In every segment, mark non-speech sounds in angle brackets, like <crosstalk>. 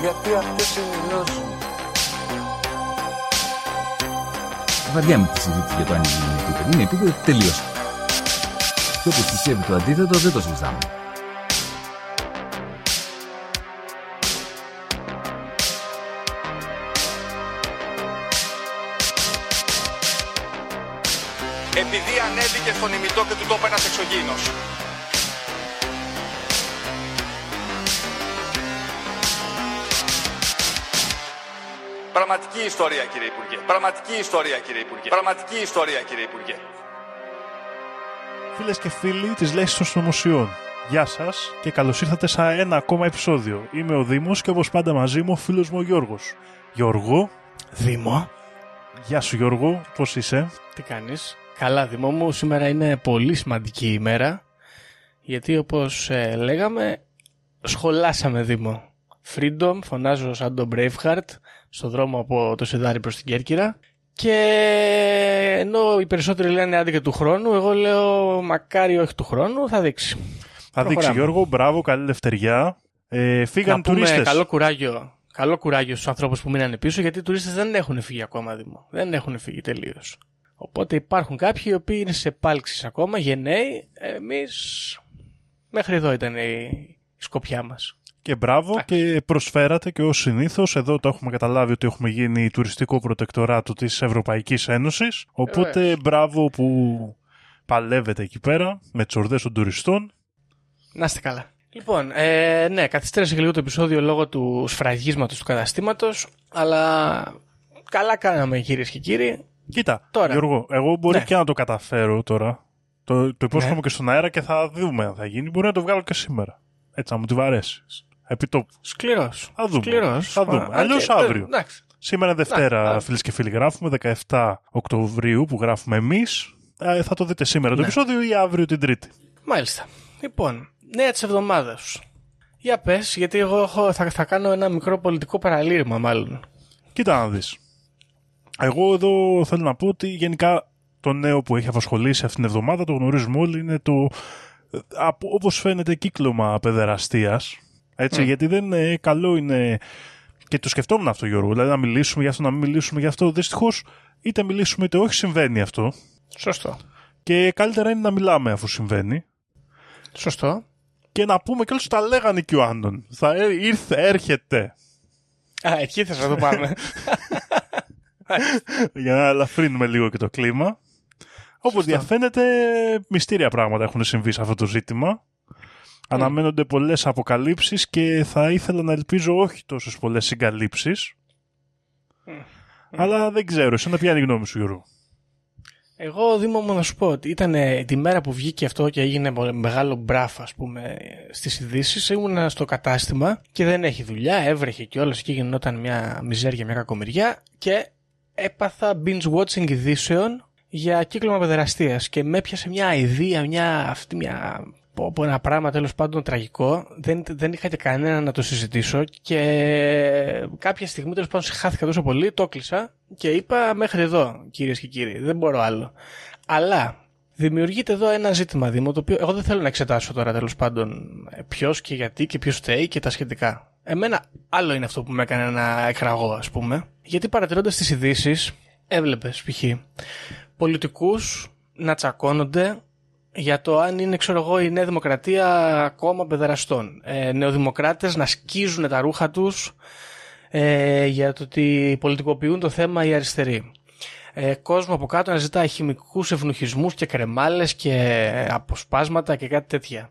Γιατί αυτές είναι οι γνώσεις μου. Βαριά με τη συζήτηση για το αν είναι επίπεδο. Είναι επίπεδο τελείωσε. Και όπως πιστεύει το αντίθετο δεν το συζητάμε. επειδή ανέβηκε στον ημιτό και του τόπου ένας εξωγήινος. Πραγματική ιστορία κύριε Υπουργέ. Πραγματική ιστορία κύριε Υπουργέ. Πραγματική ιστορία κύριε Υπουργέ. Φίλες και φίλοι της Λέξης των Συνωμοσιών. Γεια σας και καλώς ήρθατε σε ένα ακόμα επεισόδιο. Είμαι ο Δήμος και όπως πάντα μαζί μου ο φίλος μου ο Γιώργος. Γιώργο, Δήμο, γεια σου Γιώργο, πώς είσαι; τι κάνεις; Καλά, Δήμο μου, σήμερα είναι πολύ σημαντική ημέρα, γιατί όπως ε, λέγαμε, σχολάσαμε Δήμο. Freedom, φωνάζω σαν τον Braveheart, στο δρόμο από το Σεδάρι προς την Κέρκυρα. Και ενώ οι περισσότεροι λένε άντε και του χρόνου, εγώ λέω μακάρι όχι του χρόνου, θα δείξει. Θα δείξει Προχωράμε. Γιώργο, μπράβο, καλή ελευθεριά. Ε, φύγαν να πούμε τουρίστες. καλό κουράγιο, καλό κουράγιο στους ανθρώπους που μείνανε πίσω, γιατί οι τουρίστες δεν έχουν φύγει ακόμα, Δήμο. Δεν έχουν φύγει τελείως. Οπότε υπάρχουν κάποιοι οι οποίοι είναι σε πάλξεις ακόμα, γενναίοι. Εμείς μέχρι εδώ ήταν η, η σκοπιά μας. Και μπράβο και προσφέρατε και ως συνήθως εδώ το έχουμε καταλάβει ότι έχουμε γίνει τουριστικό προτεκτοράτο της Ευρωπαϊκής Ένωσης οπότε Βεβαίως. μπράβο που παλεύετε εκεί πέρα με τις ορδές των τουριστών Να είστε καλά. Λοιπόν, ε, ναι, καθυστέρησε και λίγο το επεισόδιο λόγω του σφραγίσματος του καταστήματος, αλλά καλά κάναμε κυρίες και κύριοι. Κοίτα, Τώρα. Γιώργο, εγώ μπορεί Ναι. και να το καταφέρω τώρα το, το υπόσχομαι Ναι. και στον αέρα και θα δούμε αν θα γίνει μπορεί να το βγάλω και σήμερα έτσι να μου τη βαρέσεις Επιτόπου. Σκληρός. Θα δούμε. Σκληρός. Θα δούμε. Α, Αλλιώς και- αύριο. Εντάξει. Σήμερα είναι Δευτέρα, α. φίλες και φίλοι, γράφουμε 17 Οκτωβρίου που γράφουμε εμείς. θα το δείτε σήμερα το Ναι. επεισόδιο ή αύριο την Τρίτη. Μάλιστα. Λοιπόν, νέα της εβδομάδας. Για πες, γιατί εγώ έχω, θα, θα κάνω ένα μικρό πολιτικό παραλήρημα, μάλλον. Κοίτα να δεις. Εγώ εδώ θέλω να πω ότι γενικά το νέο που έχει απασχολήσει αυτήν την εβδομάδα, το γνωρίζουμε όλοι, είναι το ε, από- όπως φαίνεται κύκλωμα παιδεραστίας. Έτσι, Mm. γιατί δεν είναι καλό είναι και το σκεφτόμουν αυτό Γιώργο, δηλαδή να μιλήσουμε για αυτό, να μην μιλήσουμε για αυτό. Δυστυχώς, είτε μιλήσουμε είτε όχι συμβαίνει αυτό Σωστό. και καλύτερα είναι να μιλάμε αφού συμβαίνει. Σωστό. και να πούμε και όλους τα λέγανε και ο Άντων. Θα ε, ήρθε, έρχεται. Α, εκεί θες να το πάμε. <laughs> για να ελαφρύνουμε λίγο και το κλίμα. Όπως διαφαίνεται, μυστήρια πράγματα έχουν συμβεί σε αυτό το ζήτημα. Αναμένονται πολλές αποκαλύψεις και θα ήθελα να ελπίζω όχι τόσες πολλές συγκαλύψεις. Αλλά δεν ξέρω, εσένα ποια είναι η γνώμη σου Γιώργο; Εγώ, Δήμο μου, να σου πω ότι ήταν ε, τη μέρα που βγήκε αυτό και έγινε μο- μεγάλο μπράφ, ας πούμε, στις ειδήσεις. Ήμουνα στο κατάστημα και δεν έχει δουλειά, έβρεχε και όλα και γινόταν μια μιζέρια, μια κακομοιριά και έπαθα binge watching ειδήσεων για κύκλωμα παιδεραστίας και με έπιασε μια ιδέα, μια, αυτή μια, πω, πω, ένα πράγμα τέλος πάντων τραγικό. Δεν, δεν είχα και κανένα να το συζητήσω και κάποια στιγμή τέλος πάντων χάθηκα τόσο πολύ, το κλείσα και είπα μέχρι εδώ κυρίες και κύριοι, δεν μπορώ άλλο. Αλλά δημιουργείται εδώ ένα ζήτημα Δήμο, το οποίο εγώ δεν θέλω να εξετάσω τώρα τέλος πάντων ποιος και γιατί και ποιος φταίει και τα σχετικά. Εμένα άλλο είναι αυτό που με έκανε να εκραγώ ας πούμε. Γιατί παρατηρώντας τις ειδήσεις, έβλεπες π.χ. πολιτικούς να τσακώνονται για το αν είναι, ξέρω εγώ, η Νέα Δημοκρατία κόμμα παιδεραστών. Ε, νεοδημοκράτες να σκίζουν τα ρούχα τους ε, για το ότι πολιτικοποιούν το θέμα οι αριστεροί. Ε, κόσμο από κάτω να ζητάει χημικούς ευνοχισμούς και κρεμάλες και αποσπάσματα και κάτι τέτοια.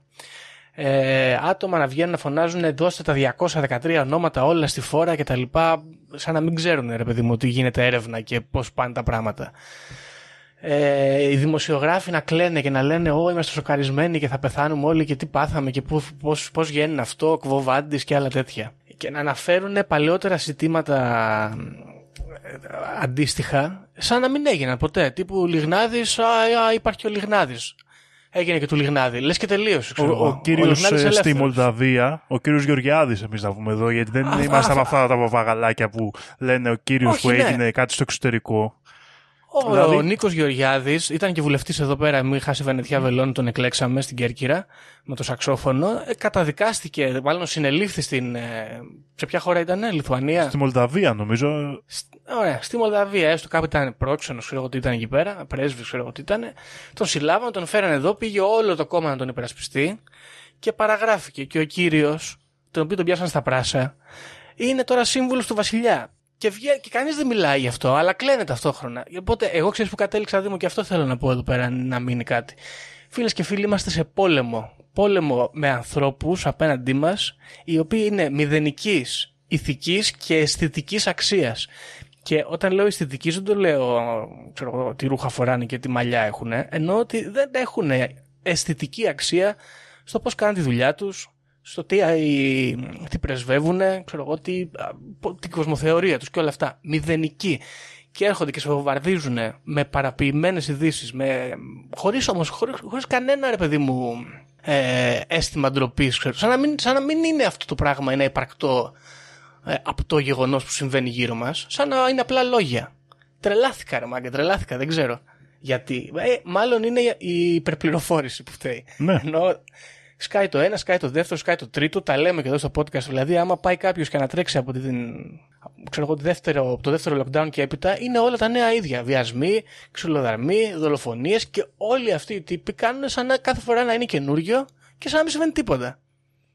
Ε, άτομα να βγαίνουν να φωνάζουν δώστε τα 213 ονόματα όλα στη φόρα και τα λοιπά σαν να μην ξέρουν ρε παιδί μου ότι γίνεται έρευνα και πώς πάνε τα πράγματα. Ε, οι δημοσιογράφοι να κλαίνε και να λένε «Ω, είμαστε σοκαρισμένοι και θα πεθάνουμε όλοι και τι πάθαμε και πώς, πώς, πώς γίνει αυτό, κβοβάντης και άλλα τέτοια». Και να αναφέρουν παλαιότερα ζητήματα ε, αντίστοιχα, σαν να μην έγιναν ποτέ. Τύπου Λιγνάδης, α, α, υπάρχει και ο Λιγνάδης. Έγινε και του Λιγνάδη. Λες και τελείωσε. Ο, ο κύριος στη Μολδαβία, ο κύριος Γεωργιάδης, εμείς να πούμε εδώ, γιατί δεν α, είμαστε από αυτά τα παπαγαλάκια που λένε ο κύριος που ναι. έγινε κάτι στο εξωτερικό. Ο, δηλαδή... ο Νίκος Γεωργιάδης ήταν και βουλευτής εδώ πέρα. Μην χάσει Βενετιά Βελών, τον εκλέξαμε στην Κέρκυρα με το σαξόφωνο. Ε, καταδικάστηκε, μάλλον συνελήφθη στην. Ε, σε ποια χώρα ήταν, Λιθουανία; Στη Μολδαβία, νομίζω. Ωραία, στη Μολδαβία, έστω κάπου ήταν πρόξενος, ξέρω εγώ τι ήταν εκεί πέρα, πρέσβης, ξέρω εγώ τι ήταν. Τον συλλάβαν, τον φέραν εδώ, πήγε όλο το κόμμα να τον υπερασπιστεί και παραγράφηκε. Και ο κύριος, τον οποίο τον πιάσαν στα πράσα, είναι τώρα σύμβουλος του Βασιλιά. Και, βγα... και κανείς δεν μιλάει γι' αυτό, αλλά κλαίνε ταυτόχρονα. Οπότε, εγώ ξέρω που κατέληξα Δήμο και αυτό θέλω να πω εδώ πέρα, να μείνει κάτι. Φίλες και φίλοι, είμαστε σε πόλεμο. Πόλεμο με ανθρώπους απέναντί μας, οι οποίοι είναι μηδενικής ηθικής και αισθητικής αξίας. Και όταν λέω αισθητικής, δεν το λέω ξέρω, τι ρούχα φοράνε και τι μαλλιά έχουν, ενώ ότι δεν έχουν αισθητική αξία στο πώς κάνουν τη δουλειά τους, στο τι, τι πρεσβεύουν, ξέρω εγώ, τι, την κοσμοθεωρία τους και όλα αυτά. Μηδενική. Και έρχονται και σε βομβαρδίζουν με παραποιημένες ειδήσεις, με... χωρίς όμως, χωρίς, χωρίς κανένα ρε παιδί μου ε, αίσθημα ντροπής, σαν, να μην, σαν να μην είναι αυτό το πράγμα ένα υπαρκτό ε, από το γεγονός που συμβαίνει γύρω μας, σαν να είναι απλά λόγια. Τρελάθηκα ρε μάγκα, τρελάθηκα, δεν ξέρω. Γιατί, ε, μάλλον είναι η υπερπληροφόρηση που φταίει. Ναι. Ενώ σκάει το ένα, σκάει το δεύτερο, σκάει το τρίτο. Τα λέμε και εδώ στο podcast. Δηλαδή, άμα πάει κάποιος και ανατρέξει από, την, ξέρω εγώ, δεύτερο, το δεύτερο lockdown και έπειτα, είναι όλα τα νέα ίδια. Βιασμοί, ξυλοδαρμοί, δολοφονίες και όλοι αυτοί οι τύποι κάνουν σαν να κάθε φορά να είναι καινούριο και σαν να μην συμβαίνει τίποτα.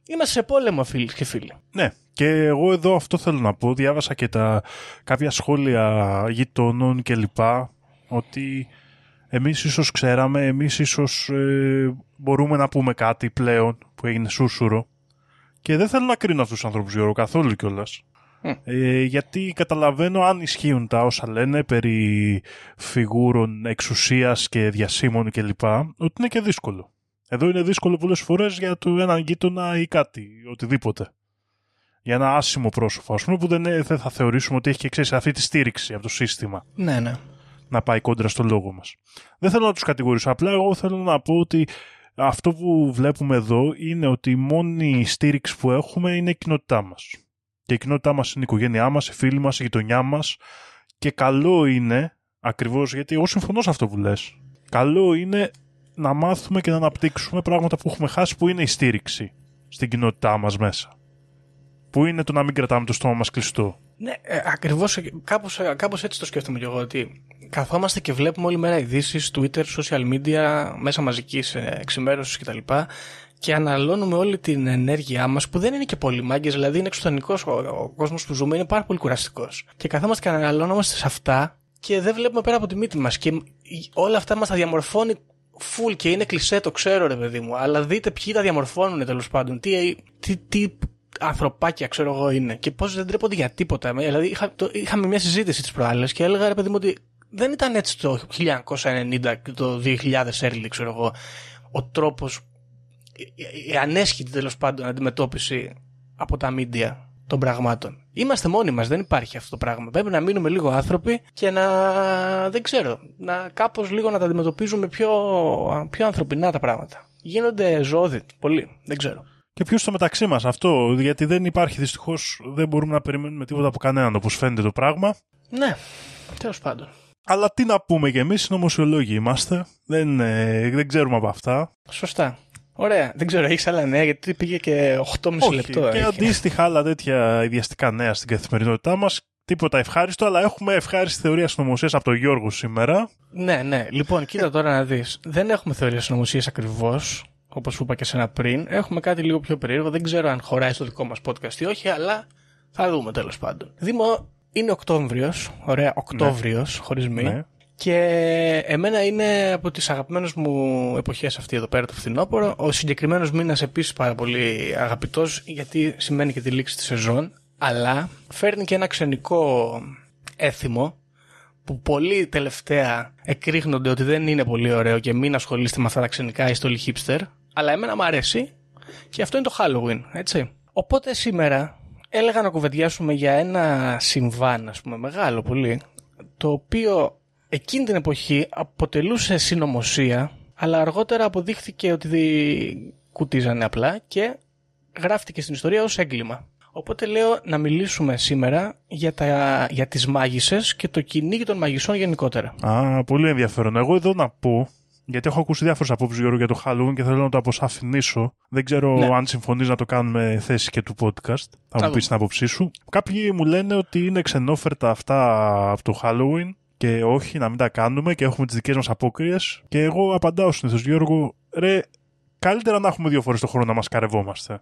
Είμαστε σε πόλεμο, φίλοι και φίλοι. Ναι. Και εγώ εδώ αυτό θέλω να πω. Διάβασα και τα κάποια σχόλια γειτονών κλπ. Ότι εμείς ίσως ξέραμε, εμείς ίσως ε, μπορούμε να πούμε κάτι πλέον που έγινε σούσουρο και δεν θέλω να κρίνω αυτούς τους ανθρώπους Γιώργο καθόλου κιόλας. Ε, γιατί καταλαβαίνω αν ισχύουν τα όσα λένε περί φιγούρων εξουσίας και διασύμων κλπ. Ότι είναι και δύσκολο. Εδώ είναι δύσκολο πολλές φορές για το έναν γείτονα ή κάτι, οτιδήποτε. Για ένα άσημο πρόσωπο, ας πούμε, που δεν, δεν θα θεωρήσουμε ότι έχει και ξέρεις αυτή τη στήριξη από το σύστημα. Ναι, ναι να πάει κόντρα στο λόγο μας. Δεν θέλω να τους κατηγορήσω, απλά εγώ θέλω να πω ότι αυτό που βλέπουμε εδώ είναι ότι η μόνη στήριξη που έχουμε είναι η κοινότητά μας. Και η κοινότητά μας είναι η οικογένειά μας, οι φίλοι μας, η γειτονιά μας και καλό είναι, ακριβώς γιατί εγώ συμφωνώ σε αυτό που λες, καλό είναι να μάθουμε και να αναπτύξουμε πράγματα που έχουμε χάσει που είναι η στήριξη στην κοινότητά μας μέσα. Που είναι το να μην κρατάμε το στόμα μας κλειστό. Ναι, ε, ακριβώς κάπως, κάπως έτσι το σκέφτομαι κι εγώ. Ότι καθόμαστε και βλέπουμε όλη μέρα ειδήσεις, Twitter, social media, μέσα μαζικής εξημέρωσης κτλ. Και αναλώνουμε όλη την ενέργειά μας, που δεν είναι και πολύ μάγκες, δηλαδή είναι εξωτερικός ο, ο κόσμος που ζούμε, είναι πάρα πολύ κουραστικός. Και καθόμαστε και αναλώνομαστε σε αυτά και δεν βλέπουμε πέρα από τη μύτη μας. Και όλα αυτά μας τα διαμορφώνει full και είναι κλεισέ, το ξέρω ρε παιδί μου. Αλλά δείτε ποιοι τα διαμορφώνουν τέλος πάντων. Τι, τι, τι ανθρωπάκια, ξέρω εγώ, είναι. Και πώς δεν τρέπονται για τίποτα. Δηλαδή, είχα, το, είχαμε μια συζήτηση τις προάλλες και έλεγα, ρε παιδί μου, ότι δεν ήταν έτσι το 1990 και το 2000 early, ξέρω εγώ, ο τρόπος, η ανέσχυτη τέλος πάντων αντιμετώπιση από τα μίντια των πραγμάτων. Είμαστε μόνοι μας, δεν υπάρχει αυτό το πράγμα. Πρέπει να μείνουμε λίγο άνθρωποι και να, δεν ξέρω, να κάπως λίγο να τα αντιμετωπίζουμε πιο, πιο ανθρωπινά τα πράγματα. Γίνονται ζώδι, πολύ, δεν ξέρω και ποιος στο μεταξύ μας αυτό. Γιατί δεν υπάρχει δυστυχώς, δεν μπορούμε να περιμένουμε τίποτα από κανέναν όπως φαίνεται το πράγμα. Ναι, τέλος πάντων. Αλλά τι να πούμε κι εμείς, νομοσιολόγοι είμαστε. Δεν, ε, δεν ξέρουμε από αυτά. Σωστά. Ωραία. Δεν ξέρω, έχεις άλλα νέα γιατί πήγε και 8,5 Όχι, λεπτό. Και έχει. αντίστοιχα άλλα τέτοια ιδιαστικά νέα στην καθημερινότητά μας. Τίποτα ευχάριστο, αλλά έχουμε ευχάριστη θεωρία συνωμοσία από τον Γιώργο σήμερα. Ναι, ναι. Λοιπόν, κοίτα τώρα να δεις. Δεν έχουμε θεωρία συνωμοσία ακριβώς όπως σου είπα και σένα πριν, έχουμε κάτι λίγο πιο περίεργο. Δεν ξέρω αν χωράει στο δικό μας podcast ή όχι, αλλά θα δούμε τέλος πάντων. Δήμο, είναι Οκτώβριος, ωραία, Οκτώβριος, ναι. χωρίς μη. Ναι. Και εμένα είναι από τις αγαπημένες μου εποχές αυτή εδώ πέρα το φθινόπωρο. Ο συγκεκριμένος μήνας επίσης πάρα πολύ αγαπητός, γιατί σημαίνει και τη λήξη της σεζόν. Αλλά φέρνει και ένα ξενικό έθιμο που πολύ τελευταία εκρήγνονται ότι δεν είναι πολύ ωραίο και μην ασχολείστε με αυτά τα ξενικά ή στολή hipster, αλλά εμένα μου αρέσει και αυτό είναι το Halloween, έτσι. Οπότε σήμερα έλεγα να κουβεντιάσουμε για ένα συμβάν, ας πούμε, μεγάλο πολύ, το οποίο εκείνη την εποχή αποτελούσε συνωμοσία, αλλά αργότερα αποδείχθηκε ότι δι- κουτίζανε απλά και γράφτηκε στην ιστορία ως έγκλημα. Οπότε λέω να μιλήσουμε σήμερα για, τα, για τις μάγισσες και το κυνήγι των μαγισσών γενικότερα. Α, πολύ ενδιαφέρον. Εγώ εδώ να πω, γιατί έχω ακούσει διάφορες απόψεις Γιώργο για το Halloween και θέλω να το αποσαφηνίσω. Δεν ξέρω Ναι. αν συμφωνείς να το κάνουμε θέση και του podcast. Θα Θα μου πεις δούμε. την άποψή σου. Κάποιοι μου λένε ότι είναι ξενόφερτα αυτά από το Halloween και όχι να μην τα κάνουμε και έχουμε τις δικές μας απόκριες. Και εγώ απαντάω συνήθως, Γιώργο, ρε, καλύτερα να έχουμε δύο φορές το χρόνο να μας καρευόμαστε.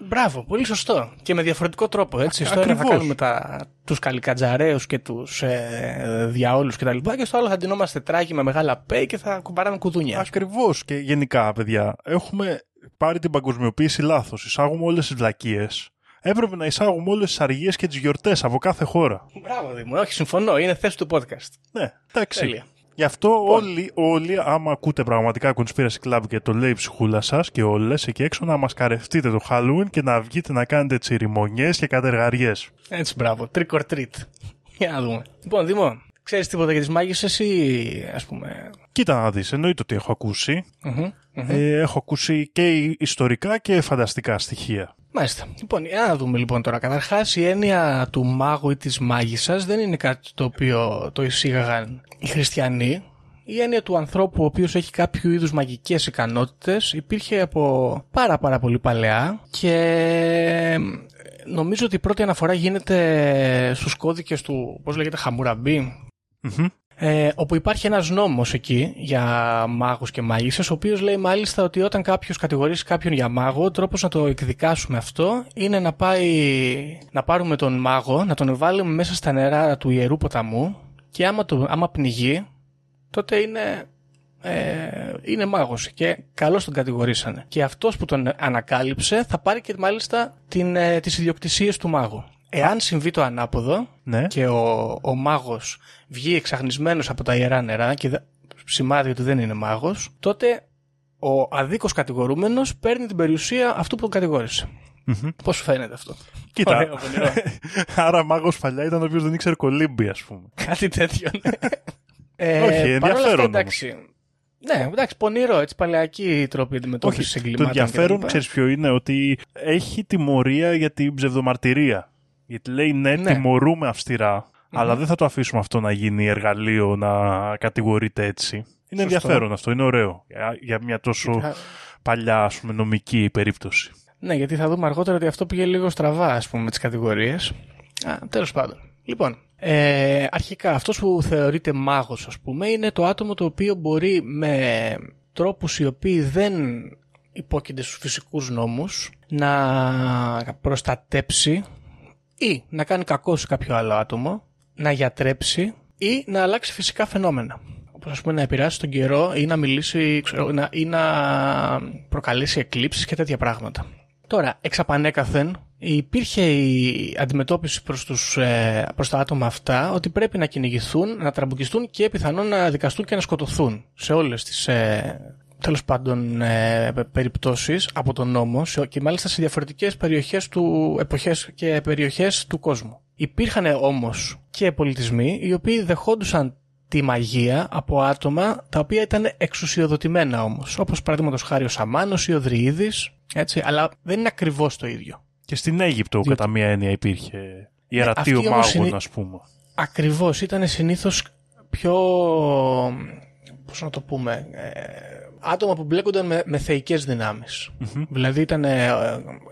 Μπράβο, πολύ σωστό. Και με διαφορετικό τρόπο, έτσι. Α- Στο ένα θα ακριβώς. κάνουμε τα, τους καλικατζαρέους και τους ε, διαόλους και τα λοιπά και στο άλλο θα ντυνόμαστε τράγοι με μεγάλα πέι και θα κουμπαράμε κουδούνια. Ακριβώς. Και γενικά, παιδιά, έχουμε πάρει την παγκοσμιοποίηση λάθος. Εισάγουμε όλες τις βλακίες. Έπρεπε να εισάγουμε όλες τις αργίες και τις γιορτές από κάθε χώρα. Μπράβο, Δήμο. Όχι, συμφωνώ. Είναι θέση του podcast. Ναι, εντάξει. Τέλεια. Γι' αυτό όλοι, όλοι, άμα ακούτε πραγματικά Conspiracy Club και το λέει η ψυχούλα σας και όλες εκεί έξω, να μα καρευτείτε το Halloween και να βγείτε να κάνετε τσιριμονιέ και κατεργαριές. Έτσι, μπράβο. Trick or treat. Για να δούμε. Λοιπόν, Δήμο, ξέρεις τίποτα για τις μάγισσες ή ας πούμε... Κοίτα να δεις, εννοείται ότι έχω ακούσει. Μμμ, μμμ. Ε, έχω ακούσει και ιστορικά και φανταστικά στοιχεία. Μάλιστα. Λοιπόν, για να δούμε λοιπόν τώρα. Καταρχάς, η έννοια του μάγου ή της μάγισσας δεν είναι κάτι το οποίο το εισήγαγαν οι χριστιανοί. Η έννοια του ανθρώπου ο οποίος έχει κάποιο είδους μαγικές ικανότητες υπήρχε από πάρα πάρα πολύ παλαιά και νομίζω ότι η πρώτη αναφορά γίνεται στους κώδικες του, πώς λέγεται, Χαμουραμπή, Μμμ. ε, όπου υπάρχει ένας νόμος εκεί για μάγους και μάγισσες, ο οποίος λέει μάλιστα ότι όταν κάποιος κατηγορήσει κάποιον για μάγο, ο τρόπος να το εκδικάσουμε αυτό είναι να πάει να πάρουμε τον μάγο, να τον βάλουμε μέσα στα νερά του Ιερού Ποταμού και άμα, το, άμα πνιγεί, τότε είναι, ε, είναι μάγος και καλώς τον κατηγορήσανε. Και αυτός που τον ανακάλυψε θα πάρει και μάλιστα την, ε, τις ιδιοκτησίες του μάγου. Εάν συμβεί το ανάποδο, Ναι. και ο, ο μάγος βγει εξαγνισμένος από τα ιερά νερά και δε- σημάδι ότι δεν είναι μάγος, τότε ο αδίκος κατηγορούμενος παίρνει την περιουσία αυτού που τον κατηγόρησε. Μμμ. Πώς σου φαίνεται αυτό; Κοίτα. Ωραίο, πονηρό. <laughs> Άρα μάγος παλιά ήταν ο οποίος δεν ήξερε κολύμπη, ας πούμε. Κάτι τέτοιο, ναι. <laughs> ε, Όχι, παρ' όλα αυτά, ενδιαφέρον εντάξει. Ναι, εντάξει, πονηρό, έτσι, παλαιακή τρόπη αντιμετώπισης Όχι, το εγκλημάτων. ενδιαφέρον, κτλ. ξέρεις ποιο είναι, ότι έχει τιμωρία για την ψευδομαρτυρία. Γιατί λέει ναι, Ναι. τιμωρούμε αυστηρά, αλλά δεν θα το αφήσουμε αυτό να γίνει εργαλείο να κατηγορείται έτσι. Είναι ενδιαφέρον αυτό, είναι ωραίο για, για μια τόσο Θα- παλιά ας πούμε, νομική περίπτωση. Ναι, γιατί θα δούμε αργότερα ότι αυτό πήγε λίγο στραβά, ας πούμε, με τις κατηγορίες. Α, τέλος πάντων. Λοιπόν, ε, αρχικά αυτός που θεωρείται μάγος, ας πούμε, είναι το άτομο το οποίο μπορεί με τρόπους οι οποίοι δεν υπόκεινται στους φυσικούς νόμους να προστατέψει ή να κάνει κακό σε κάποιο άλλο άτομο, να γιατρέψει ή να αλλάξει φυσικά φαινόμενα. Όπως ας πούμε να επηρεάσει τον καιρό ή να μιλήσει ξέρω, να, ή να προκαλέσει εκλήψεις και τέτοια πράγματα. Τώρα, εξ απανέκαθεν, υπήρχε η αντιμετώπιση προς, τους, ε, προς τα άτομα αυτά ότι πρέπει να κυνηγηθούν, να τραμπουκιστούν και πιθανόν να δικαστούν και να σκοτωθούν σε όλες τις ε, τέλος πάντων ε, περιπτώσεις από τον νόμο σε- και μάλιστα σε διαφορετικές περιοχές του, εποχές και περιοχές του κόσμου. Υπήρχαν όμως και πολιτισμοί οι οποίοι δεχόντουσαν τη μαγεία από άτομα τα οποία ήταν εξουσιοδοτημένα όμως όπως παραδείγματος χάρη ο Σαμάνος ή ο Δριίδης έτσι, αλλά δεν είναι ακριβώς το ίδιο. Και στην Αίγυπτο, Διότι- κατά μία έννοια, υπήρχε ιερατείο αυτή όμως μάγων, είναι- ας πούμε. Ακριβώς, ήταν συνήθως πιο, πώς να το πούμε, ε, άτομα που μπλέκονταν με, με θεϊκές δυνάμεις. Δηλαδή ήταν, ε,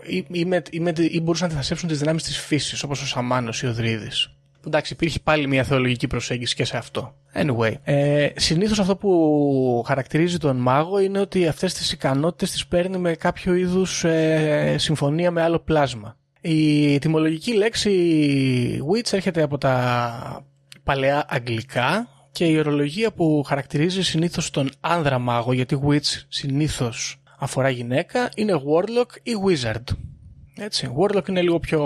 ή, ή, με- ή, με- ή μπορούσαν να αντιθασέψουν τις δυνάμεις της φύσης, όπως ο Σαμάνος ή ο Δρίδης. Εντάξει, υπήρχε πάλι μια θεολογική προσέγγιση και σε αυτό. Anyway, ε, συνήθως αυτό που χαρακτηρίζει τον μάγο είναι ότι αυτές τις ικανότητες τις παίρνει με κάποιο είδους ε, συμφωνία με άλλο πλάσμα. Η τιμολογική λέξη witch έρχεται από τα παλαιά αγγλικά και η ορολογία που χαρακτηρίζει συνήθως τον άνδρα μάγο, γιατί witch συνήθως αφορά γυναίκα, είναι warlock ή wizard. Έτσι, warlock είναι λίγο πιο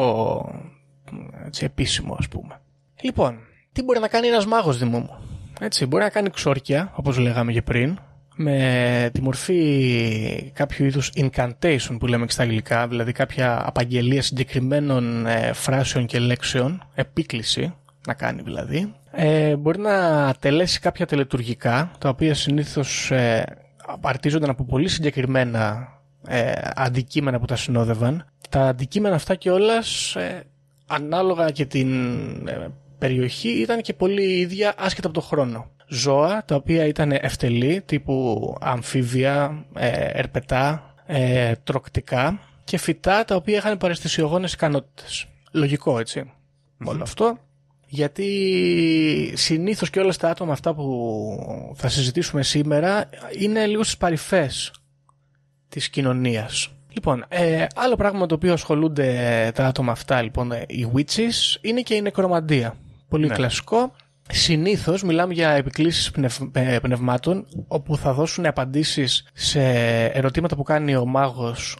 έτσι, επίσημο ας πούμε. Λοιπόν, Τι μπορεί να κάνει ένας μάγος, Δημό μου; Έτσι, μπορεί να κάνει ξόρκια, όπως λέγαμε και πριν, με τη μορφή κάποιου είδους incantation που λέμε και στα αγγλικά, δηλαδή κάποια απαγγελία συγκεκριμένων ε, φράσεων και λέξεων, επίκληση να κάνει δηλαδή. Ε, μπορεί να τελέσει κάποια τελετουργικά, τα οποία συνήθως ε, απαρτίζονταν από πολύ συγκεκριμένα ε, αντικείμενα που τα συνόδευαν. Τα αντικείμενα αυτά και όλας, ε, ανάλογα και την ε, περιοχή, ήταν και πολύ ίδια άσχετα από το χρόνο. Ζώα, τα οποία ήταν ευτελή, τύπου αμφίβια, ε, ερπετά, ε, τροκτικά και φυτά, τα οποία είχαν παρεστησιογόνες ικανότητες. Λογικό, Όλο αυτό. Γιατί συνήθως και όλα τα άτομα αυτά που θα συζητήσουμε σήμερα είναι λίγο στις παρυφές της κοινωνίας. Λοιπόν, ε, άλλο πράγμα με το οποίο ασχολούνται τα άτομα αυτά, λοιπόν, οι witches, είναι και η νεκρομαντία. Πολύ Ναι. κλασικό. Συνήθως μιλάμε για επικλήσεις πνευ- ε, πνευμάτων, όπου θα δώσουν απαντήσεις σε ερωτήματα που κάνει ο μάγος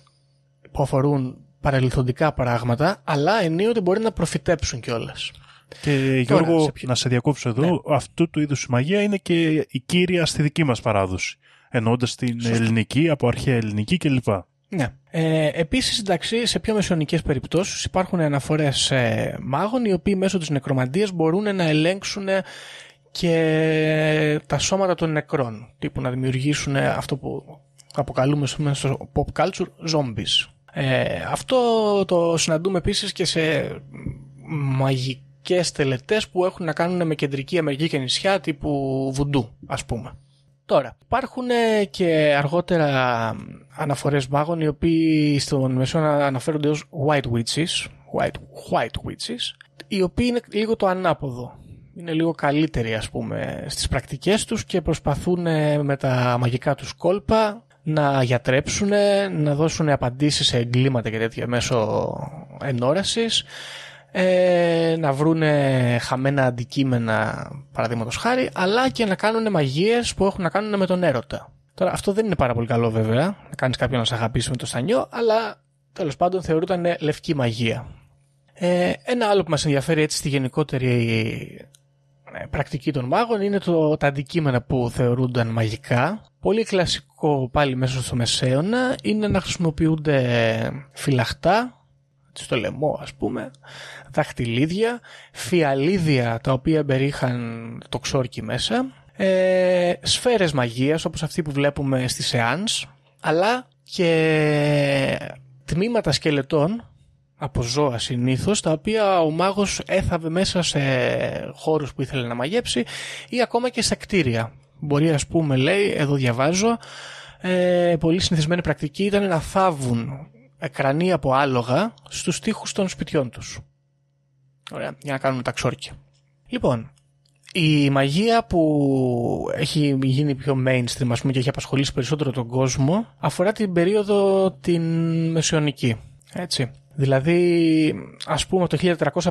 που αφορούν παρελθοντικά πράγματα, αλλά ενίοτε μπορεί να προφητέψουν κιόλας. Και Τώρα, Γιώργο, σε ποιο- να σε διακόψω εδώ, Ναι. αυτού του είδους η μαγεία είναι και η κύρια στη δική μας παράδοση. Εννοώντας την Σωστό. ελληνική, από αρχαία ελληνική κλπ. Ναι. Ε, επίσης, εντάξει, σε πιο μεσαιωνικές περιπτώσεις υπάρχουν αναφορές ε, μάγων οι οποίοι μέσω της νεκρομαντίας μπορούν να ελέγξουν και τα σώματα των νεκρών. Τύπου να δημιουργήσουν αυτό που αποκαλούμε στο- στο pop culture zombies. Ε, αυτό το συναντούμε επίσης και σε μαγικές τελετές που έχουν να κάνουν με κεντρική Αμερική και νησιά τύπου βουντού ας πούμε. Τώρα, υπάρχουν ε, και αργότερα αναφορές μάγων οι οποίοι στον Μεσαίο αναφέρονται ως white witches, white, white witches, οι οποίοι είναι λίγο το ανάποδο. Είναι λίγο καλύτεροι ας πούμε στις πρακτικές τους και προσπαθούν ε, με τα μαγικά τους κόλπα να γιατρέψουν, να δώσουν απαντήσεις σε εγκλήματα και τέτοια μέσω ενόρασης ε, να βρούνε χαμένα αντικείμενα παραδείγματος χάρη αλλά και να κάνουν μαγείες που έχουν να κάνουν με τον έρωτα. Τώρα αυτό δεν είναι πάρα πολύ καλό βέβαια να κάνεις κάποιον να σε αγαπήσει με το στανιό αλλά τέλος πάντων θεωρούταν λευκή μαγεία. Ε, ένα άλλο που μας ενδιαφέρει έτσι στη γενικότερη ε, πρακτική των μάγων είναι το, τα αντικείμενα που θεωρούνταν μαγικά. Πολύ κλασικό πάλι μέσα στο Μεσαίωνα είναι να χρησιμοποιούνται φυλαχτά στο λαιμό ας πούμε, δαχτυλίδια, φιαλίδια τα οποία περιείχαν το ξόρκι μέσα, ε, σφαίρες μαγείας όπως αυτή που βλέπουμε στη Σεάνς, αλλά και τμήματα σκελετών από ζώα συνήθως, τα οποία ο μάγος έθαβε μέσα σε χώρους που ήθελε να μαγέψει ή ακόμα και σε κτίρια. Μπορεί ας πούμε λέει, εδώ διαβάζω, ε, πολύ συνηθισμένη πρακτική ήταν να θάβουν κρανία από άλογα στους τοίχους των σπιτιών τους. Ωραία, για να κάνουν τα ξόρκια. Λοιπόν, η μαγεία που έχει γίνει πιο mainstream ας πούμε, και έχει απασχολήσει περισσότερο τον κόσμο αφορά την περίοδο την μεσαιωνική. Έτσι. Δηλαδή, ας πούμε το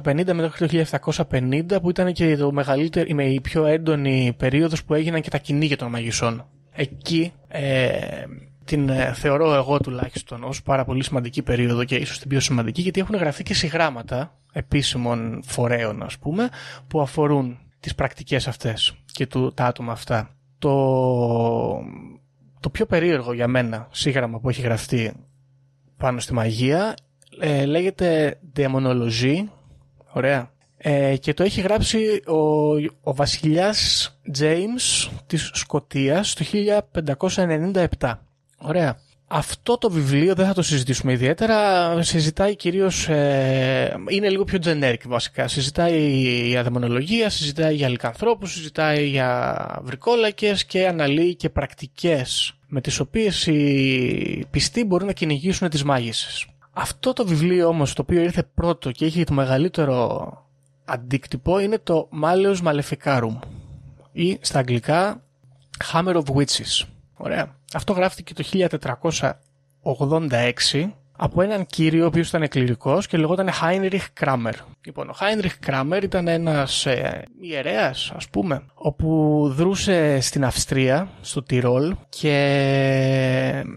1450 μέχρι το 1750 που ήταν και το μεγαλύτερο, η πιο έντονη περίοδος που έγιναν και τα κυνήγια των μαγισσών. Εκεί ε, την ε, θεωρώ εγώ τουλάχιστον ως πάρα πολύ σημαντική περίοδο και ίσως την πιο σημαντική γιατί έχουν γραφτεί και συγγράμματα επίσημων φορέων ας πούμε που αφορούν τις πρακτικές αυτές και του, τα άτομα αυτά. Το, το πιο περίεργο για μένα σύγγραμμα που έχει γραφτεί πάνω στη μαγεία ε, λέγεται Demonology, ωραία, ε, και το έχει γράψει ο, ο βασιλιάς James της Σκοτίας το 1597. Ωραία. Αυτό το βιβλίο δεν θα το συζητήσουμε ιδιαίτερα. Συζητάει κυρίως... Ε, είναι λίγο πιο generic βασικά. Συζητάει για δαιμονολογία, συζητάει για λικανθρώπους, συζητάει για βρικόλακες και αναλύει και πρακτικές με τις οποίες οι πιστοί μπορούν να κυνηγήσουν τις μάγισσες. Αυτό το βιβλίο όμως το οποίο ήρθε πρώτο και είχε το μεγαλύτερο αντίκτυπο είναι το Malleus Maleficarum ή στα αγγλικά Hammer of Witches. Ωραία. Αυτό γράφτηκε το 1486 από έναν κύριο ο οποίος ήταν κληρικός και λεγόταν Heinrich Kramer. Λοιπόν, ο Heinrich Kramer ήταν ένας ε, ιερέας, ας πούμε, όπου δρούσε στην Αυστρία, στο Τυρόλ και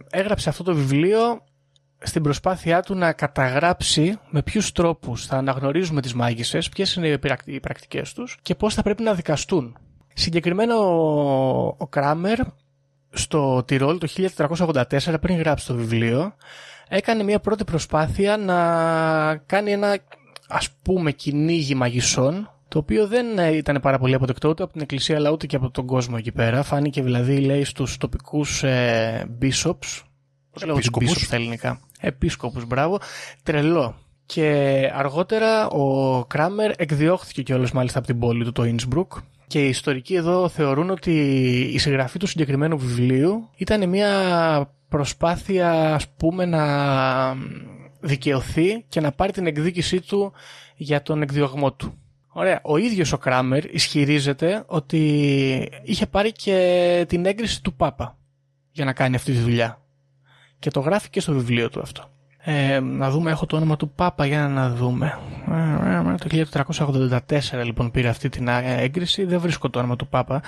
έγραψε αυτό το βιβλίο στην προσπάθειά του να καταγράψει με ποιους τρόπους θα αναγνωρίζουμε τις μάγισσες, ποιες είναι οι πρακ- οι πρακτικές τους και πώς θα πρέπει να δικαστούν. Συγκεκριμένα ο, ο Κράμερ στο Τυρόλ το 1484 πριν γράψει το βιβλίο έκανε μια πρώτη προσπάθεια να κάνει ένα ας πούμε κυνήγι μαγισσών το οποίο δεν ε, ήταν πάρα πολύ αποδεκτό ούτε από την εκκλησία αλλά ούτε και από τον κόσμο εκεί πέρα. Φάνηκε δηλαδή λέει στους τοπικούς ε, bishops Πώς λέγονται Επίσκοπους. bishops στα ελληνικά; Επίσκοπους, μπράβο. Τρελό. Και αργότερα ο Κράμερ εκδιώχθηκε κιόλας μάλιστα από την πόλη του το Ινσμπρουκ και οι ιστορικοί εδώ θεωρούν ότι η συγγραφή του συγκεκριμένου βιβλίου ήταν μια προσπάθεια ας πούμε να δικαιωθεί και να πάρει την εκδίκησή του για τον εκδιωγμό του. Ωραία. Ο ίδιος ο Κράμερ ισχυρίζεται ότι είχε πάρει και την έγκριση του Πάπα για να κάνει αυτή τη δουλειά. Και το γράφει και στο βιβλίο του αυτό. Ε, να δούμε, έχω το όνομα του Πάπα για να δούμε. Ε, Το 1484 λοιπόν πήρε αυτή την ε, έγκριση. Δεν βρίσκω το όνομα του Πάπα,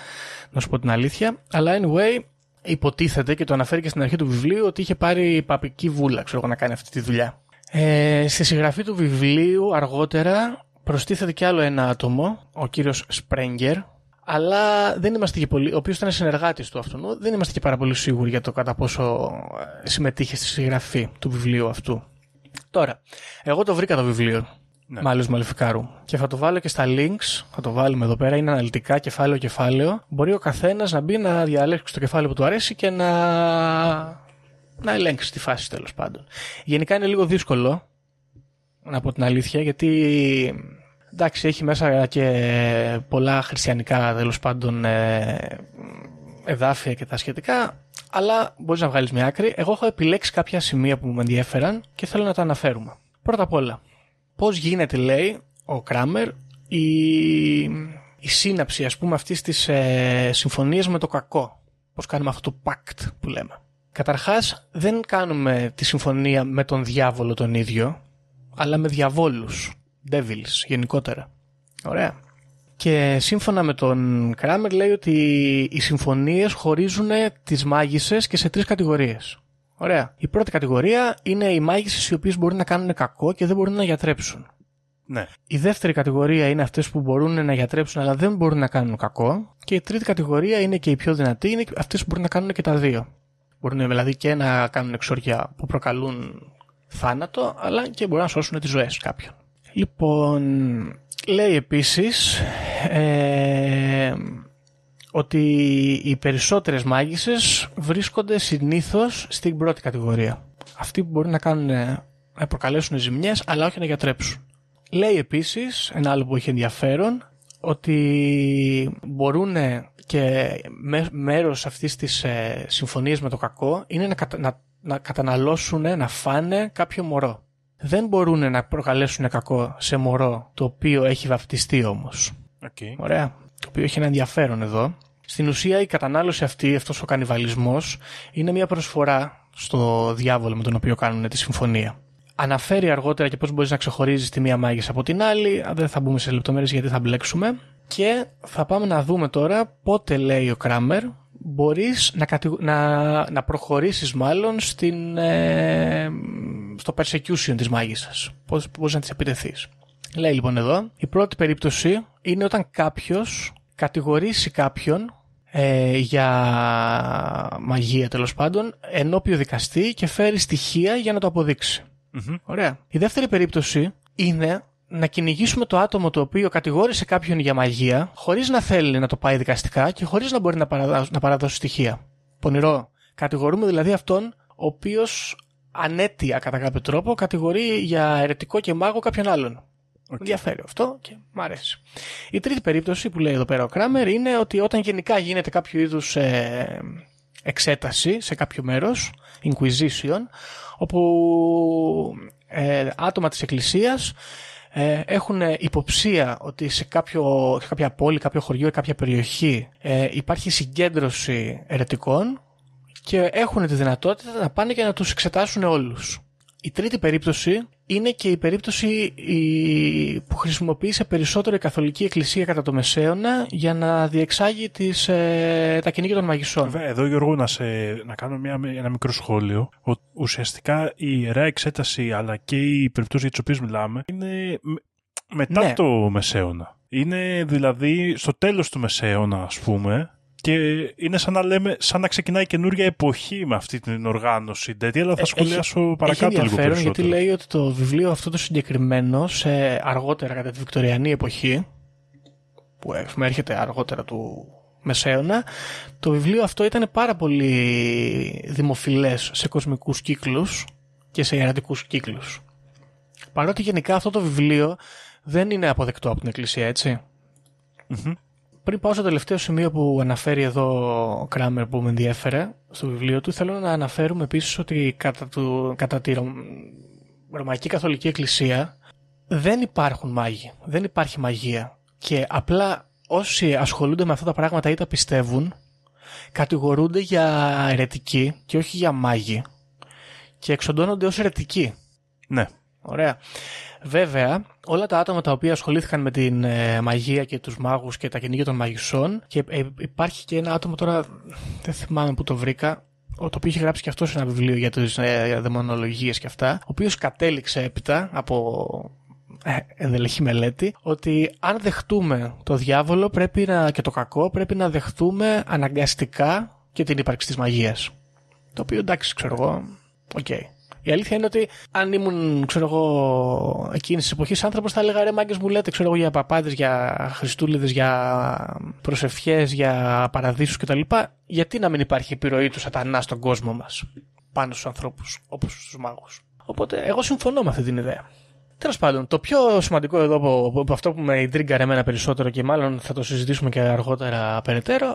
να σου πω την αλήθεια. Αλλά anyway, υποτίθεται και το αναφέρει και στην αρχή του βιβλίου ότι είχε πάρει παπική βούλα, ξέρω εγώ, να κάνει αυτή τη δουλειά. Ε, στη συγγραφή του βιβλίου αργότερα προστίθεται κι άλλο ένα άτομο, ο κύριος Σπρέγκερ, αλλά δεν είμαστε και πολύ, ο οποίος ήταν συνεργάτης του αυτού, δεν είμαστε και πάρα πολύ σίγουροι για το κατά πόσο ε, συμμετείχε στη συγγραφή του βιβλίου αυτού. Τώρα, εγώ το βρήκα το βιβλίο, Ναι. Μάλλον Μαλεφικάρου. Και θα το βάλω και στα links, θα το βάλουμε εδώ πέρα, είναι αναλυτικά κεφάλαιο-κεφάλαιο. Μπορεί ο καθένας να μπει να διαλέξει το κεφάλαιο που του αρέσει και να, να ελέγξει τη φάση τέλος πάντων. Γενικά είναι λίγο δύσκολο, να πω την αλήθεια, γιατί εντάξει έχει μέσα και πολλά χριστιανικά τέλος πάντων ε, εδάφια και τα σχετικά, αλλά μπορείς να βγάλεις μια άκρη. Εγώ έχω επιλέξει κάποια σημεία που με ενδιαφέραν και θέλω να τα αναφέρουμε. Πρώτα απ' όλα, πώς γίνεται λέει ο Κράμερ η, η σύναψη ας πούμε αυτής της ε, συμφωνίας με το κακό. Πώς κάνουμε αυτό το pact που λέμε. Καταρχάς δεν κάνουμε τη συμφωνία με τον διάβολο τον ίδιο, αλλά με διαβόλους, devils γενικότερα. Ωραία. Και σύμφωνα με τον Κράμερ λέει ότι οι συμφωνίες χωρίζουν τις μάγισσες και σε τρεις κατηγορίες. Ωραία. Η πρώτη κατηγορία είναι οι μάγισσες οι οποίες μπορούν να κάνουν κακό και δεν μπορούν να γιατρέψουν. Ναι. Η δεύτερη κατηγορία είναι αυτές που μπορούν να γιατρέψουν αλλά δεν μπορούν να κάνουν κακό. Και η τρίτη κατηγορία είναι και η πιο δυνατή, είναι αυτές που μπορούν να κάνουν και τα δύο. Μπορούν δηλαδή και να κάνουν εξόρια που προκαλούν θάνατο, αλλά και μπορούν να σώσουν τις ζωές κάποιων. Λοιπόν, λέει επίσης ε, ότι οι περισσότερες μάγισσες βρίσκονται συνήθως στην πρώτη κατηγορία. Αυτοί που μπορούν να κάνουν να προκαλέσουν ζημιές αλλά όχι να γιατρέψουν. Λέει επίσης, ένα άλλο που έχει ενδιαφέρον, ότι μπορούν και με, μέρος αυτής της ε, συμφωνίας με το κακό είναι να, κατα- να, να καταναλώσουν, να φάνε κάποιο μωρό. Δεν μπορούν να προκαλέσουν κακό σε μωρό το οποίο έχει βαπτιστεί όμως. Okay. Ωραία. Το οποίο έχει ένα ενδιαφέρον εδώ. Στην ουσία η κατανάλωση αυτή, αυτός ο κανιβαλισμός, είναι μια προσφορά στο διάβολο με τον οποίο κάνουν τη συμφωνία. Αναφέρει αργότερα και πώς μπορείς να ξεχωρίζεις τη μία μάγισσα από την άλλη. Δεν θα μπούμε σε λεπτομέρειες γιατί θα μπλέξουμε. Και θα πάμε να δούμε τώρα πότε λέει ο Κράμερ μπορείς να, κατηγο- να, να προχωρήσεις μάλλον στην, ε, στο persecution της μάγισσας. Πώς μπορείς να της επιτεθείς. Λέει λοιπόν εδώ, η πρώτη περίπτωση είναι όταν κάποιος κατηγορήσει κάποιον ε, για μαγεία τέλος πάντων ενώπιο δικαστή και φέρει στοιχεία για να το αποδείξει. Ωραία. Η δεύτερη περίπτωση είναι να κυνηγήσουμε το άτομο το οποίο κατηγόρησε κάποιον για μαγεία χωρίς να θέλει να το πάει δικαστικά και χωρίς να μπορεί να, παραδώσει, να παραδώσει στοιχεία. Πονηρό. Κατηγορούμε δηλαδή αυτόν ο οποίος ανέτεια κατά κάποιο τρόπο κατηγορεί για ερετικό και μάγο κάποιον άλλον. Okay. Ενδιαφέρει αυτό και μ' αρέσει. Η τρίτη περίπτωση που λέει εδώ πέρα ο Κράμερ είναι ότι όταν γενικά γίνεται κάποιο είδους ε, εξέταση σε κάποιο μέρος, inquisition, όπου ε, άτομα της εκκλησίας ε, έχουν υποψία ότι σε, κάποιο, σε κάποια πόλη, κάποιο χωριό ή κάποια περιοχή ε, υπάρχει συγκέντρωση ερετικών και έχουν τη δυνατότητα να πάνε και να τους εξετάσουν όλους. Η τρίτη περίπτωση είναι και η περίπτωση η- που χρησιμοποίησε περισσότερο η Καθολική Εκκλησία κατά το Μεσαίωνα για να διεξάγει τις, ε, τα κυνήγια των μαγισσών. Βέβαια, εδώ Γιώργο να, σε, να κάνω μια, ένα μικρό σχόλιο. Ο, ουσιαστικά η ιερά εξέταση αλλά και οι περιπτώσεις για τις οποίες μιλάμε είναι με- μετά Ναι. το Μεσαίωνα. Είναι δηλαδή στο τέλος του Μεσαίωνα ας πούμε και είναι σαν να, λέμε, σαν να ξεκινάει καινούργια εποχή με αυτή την οργάνωση. τέτοια, αλλά θα Ε, σχολιάσω έχει παρακάτω λίγο ενδιαφέρον περισσότερο. γιατί λέει ότι το βιβλίο αυτό το συγκεκριμένο σε αργότερα κατά τη Βικτωριανή εποχή που ε, έρχεται αργότερα του Μεσαίωνα το βιβλίο αυτό ήταν πάρα πολύ δημοφιλές σε κοσμικούς κύκλους και σε ιερατικούς κύκλους. Παρότι γενικά αυτό το βιβλίο δεν είναι αποδεκτό από την Εκκλησία, έτσι. Μμμ. Πριν πάω στο τελευταίο σημείο που αναφέρει εδώ ο Κράμερ που με ενδιέφερε στο βιβλίο του, θέλω να αναφέρουμε επίσης ότι κατά, του, κατά τη Ρωμ- Ρωμαϊκή Καθολική Εκκλησία δεν υπάρχουν μάγοι, δεν υπάρχει μαγεία. Και απλά όσοι ασχολούνται με αυτά τα πράγματα ή τα πιστεύουν, κατηγορούνται για αιρετικοί και όχι για μάγοι. Και εξοντώνονται ως αιρετικοί. Ναι. Ωραία. Βέβαια, όλα τα άτομα τα οποία ασχολήθηκαν με την ε, μαγεία και τους μάγους και τα κυνήγια των μαγισσών και ε, υπάρχει και ένα άτομο τώρα, δεν θυμάμαι που το βρήκα, ο- το οποίο είχε γράψει και αυτός σε ένα βιβλίο για τις ε, δαιμονολογίες και αυτά, ο οποίος κατέληξε έπειτα από ε, ενδελεχή μελέτη ότι αν δεχτούμε το διάβολο πρέπει να, και το κακό πρέπει να δεχτούμε αναγκαστικά και την ύπαρξη της μαγείας. Το οποίο εντάξει, ξέρω εγώ, οκ. Η αλήθεια είναι ότι αν ήμουν, ξέρω εγώ, εκείνης της εποχής άνθρωπος, θα έλεγα ρε μάγκες μου λέτε, ξέρω εγώ, για παπάδες, για χριστούλιδες, για προσευχές, για παραδείσους κτλ. Γιατί να μην υπάρχει επιρροή του σατανά στον κόσμο μας πάνω στους ανθρώπους, όπως στους μάγους. Οπότε, εγώ συμφωνώ με αυτή την ιδέα. Τέλος πάντων, το πιο σημαντικό εδώ από, από αυτό που με ιντρίγκαρε εμένα περισσότερο και μάλλον θα το συζητήσουμε και αργότερα περαιτέρω,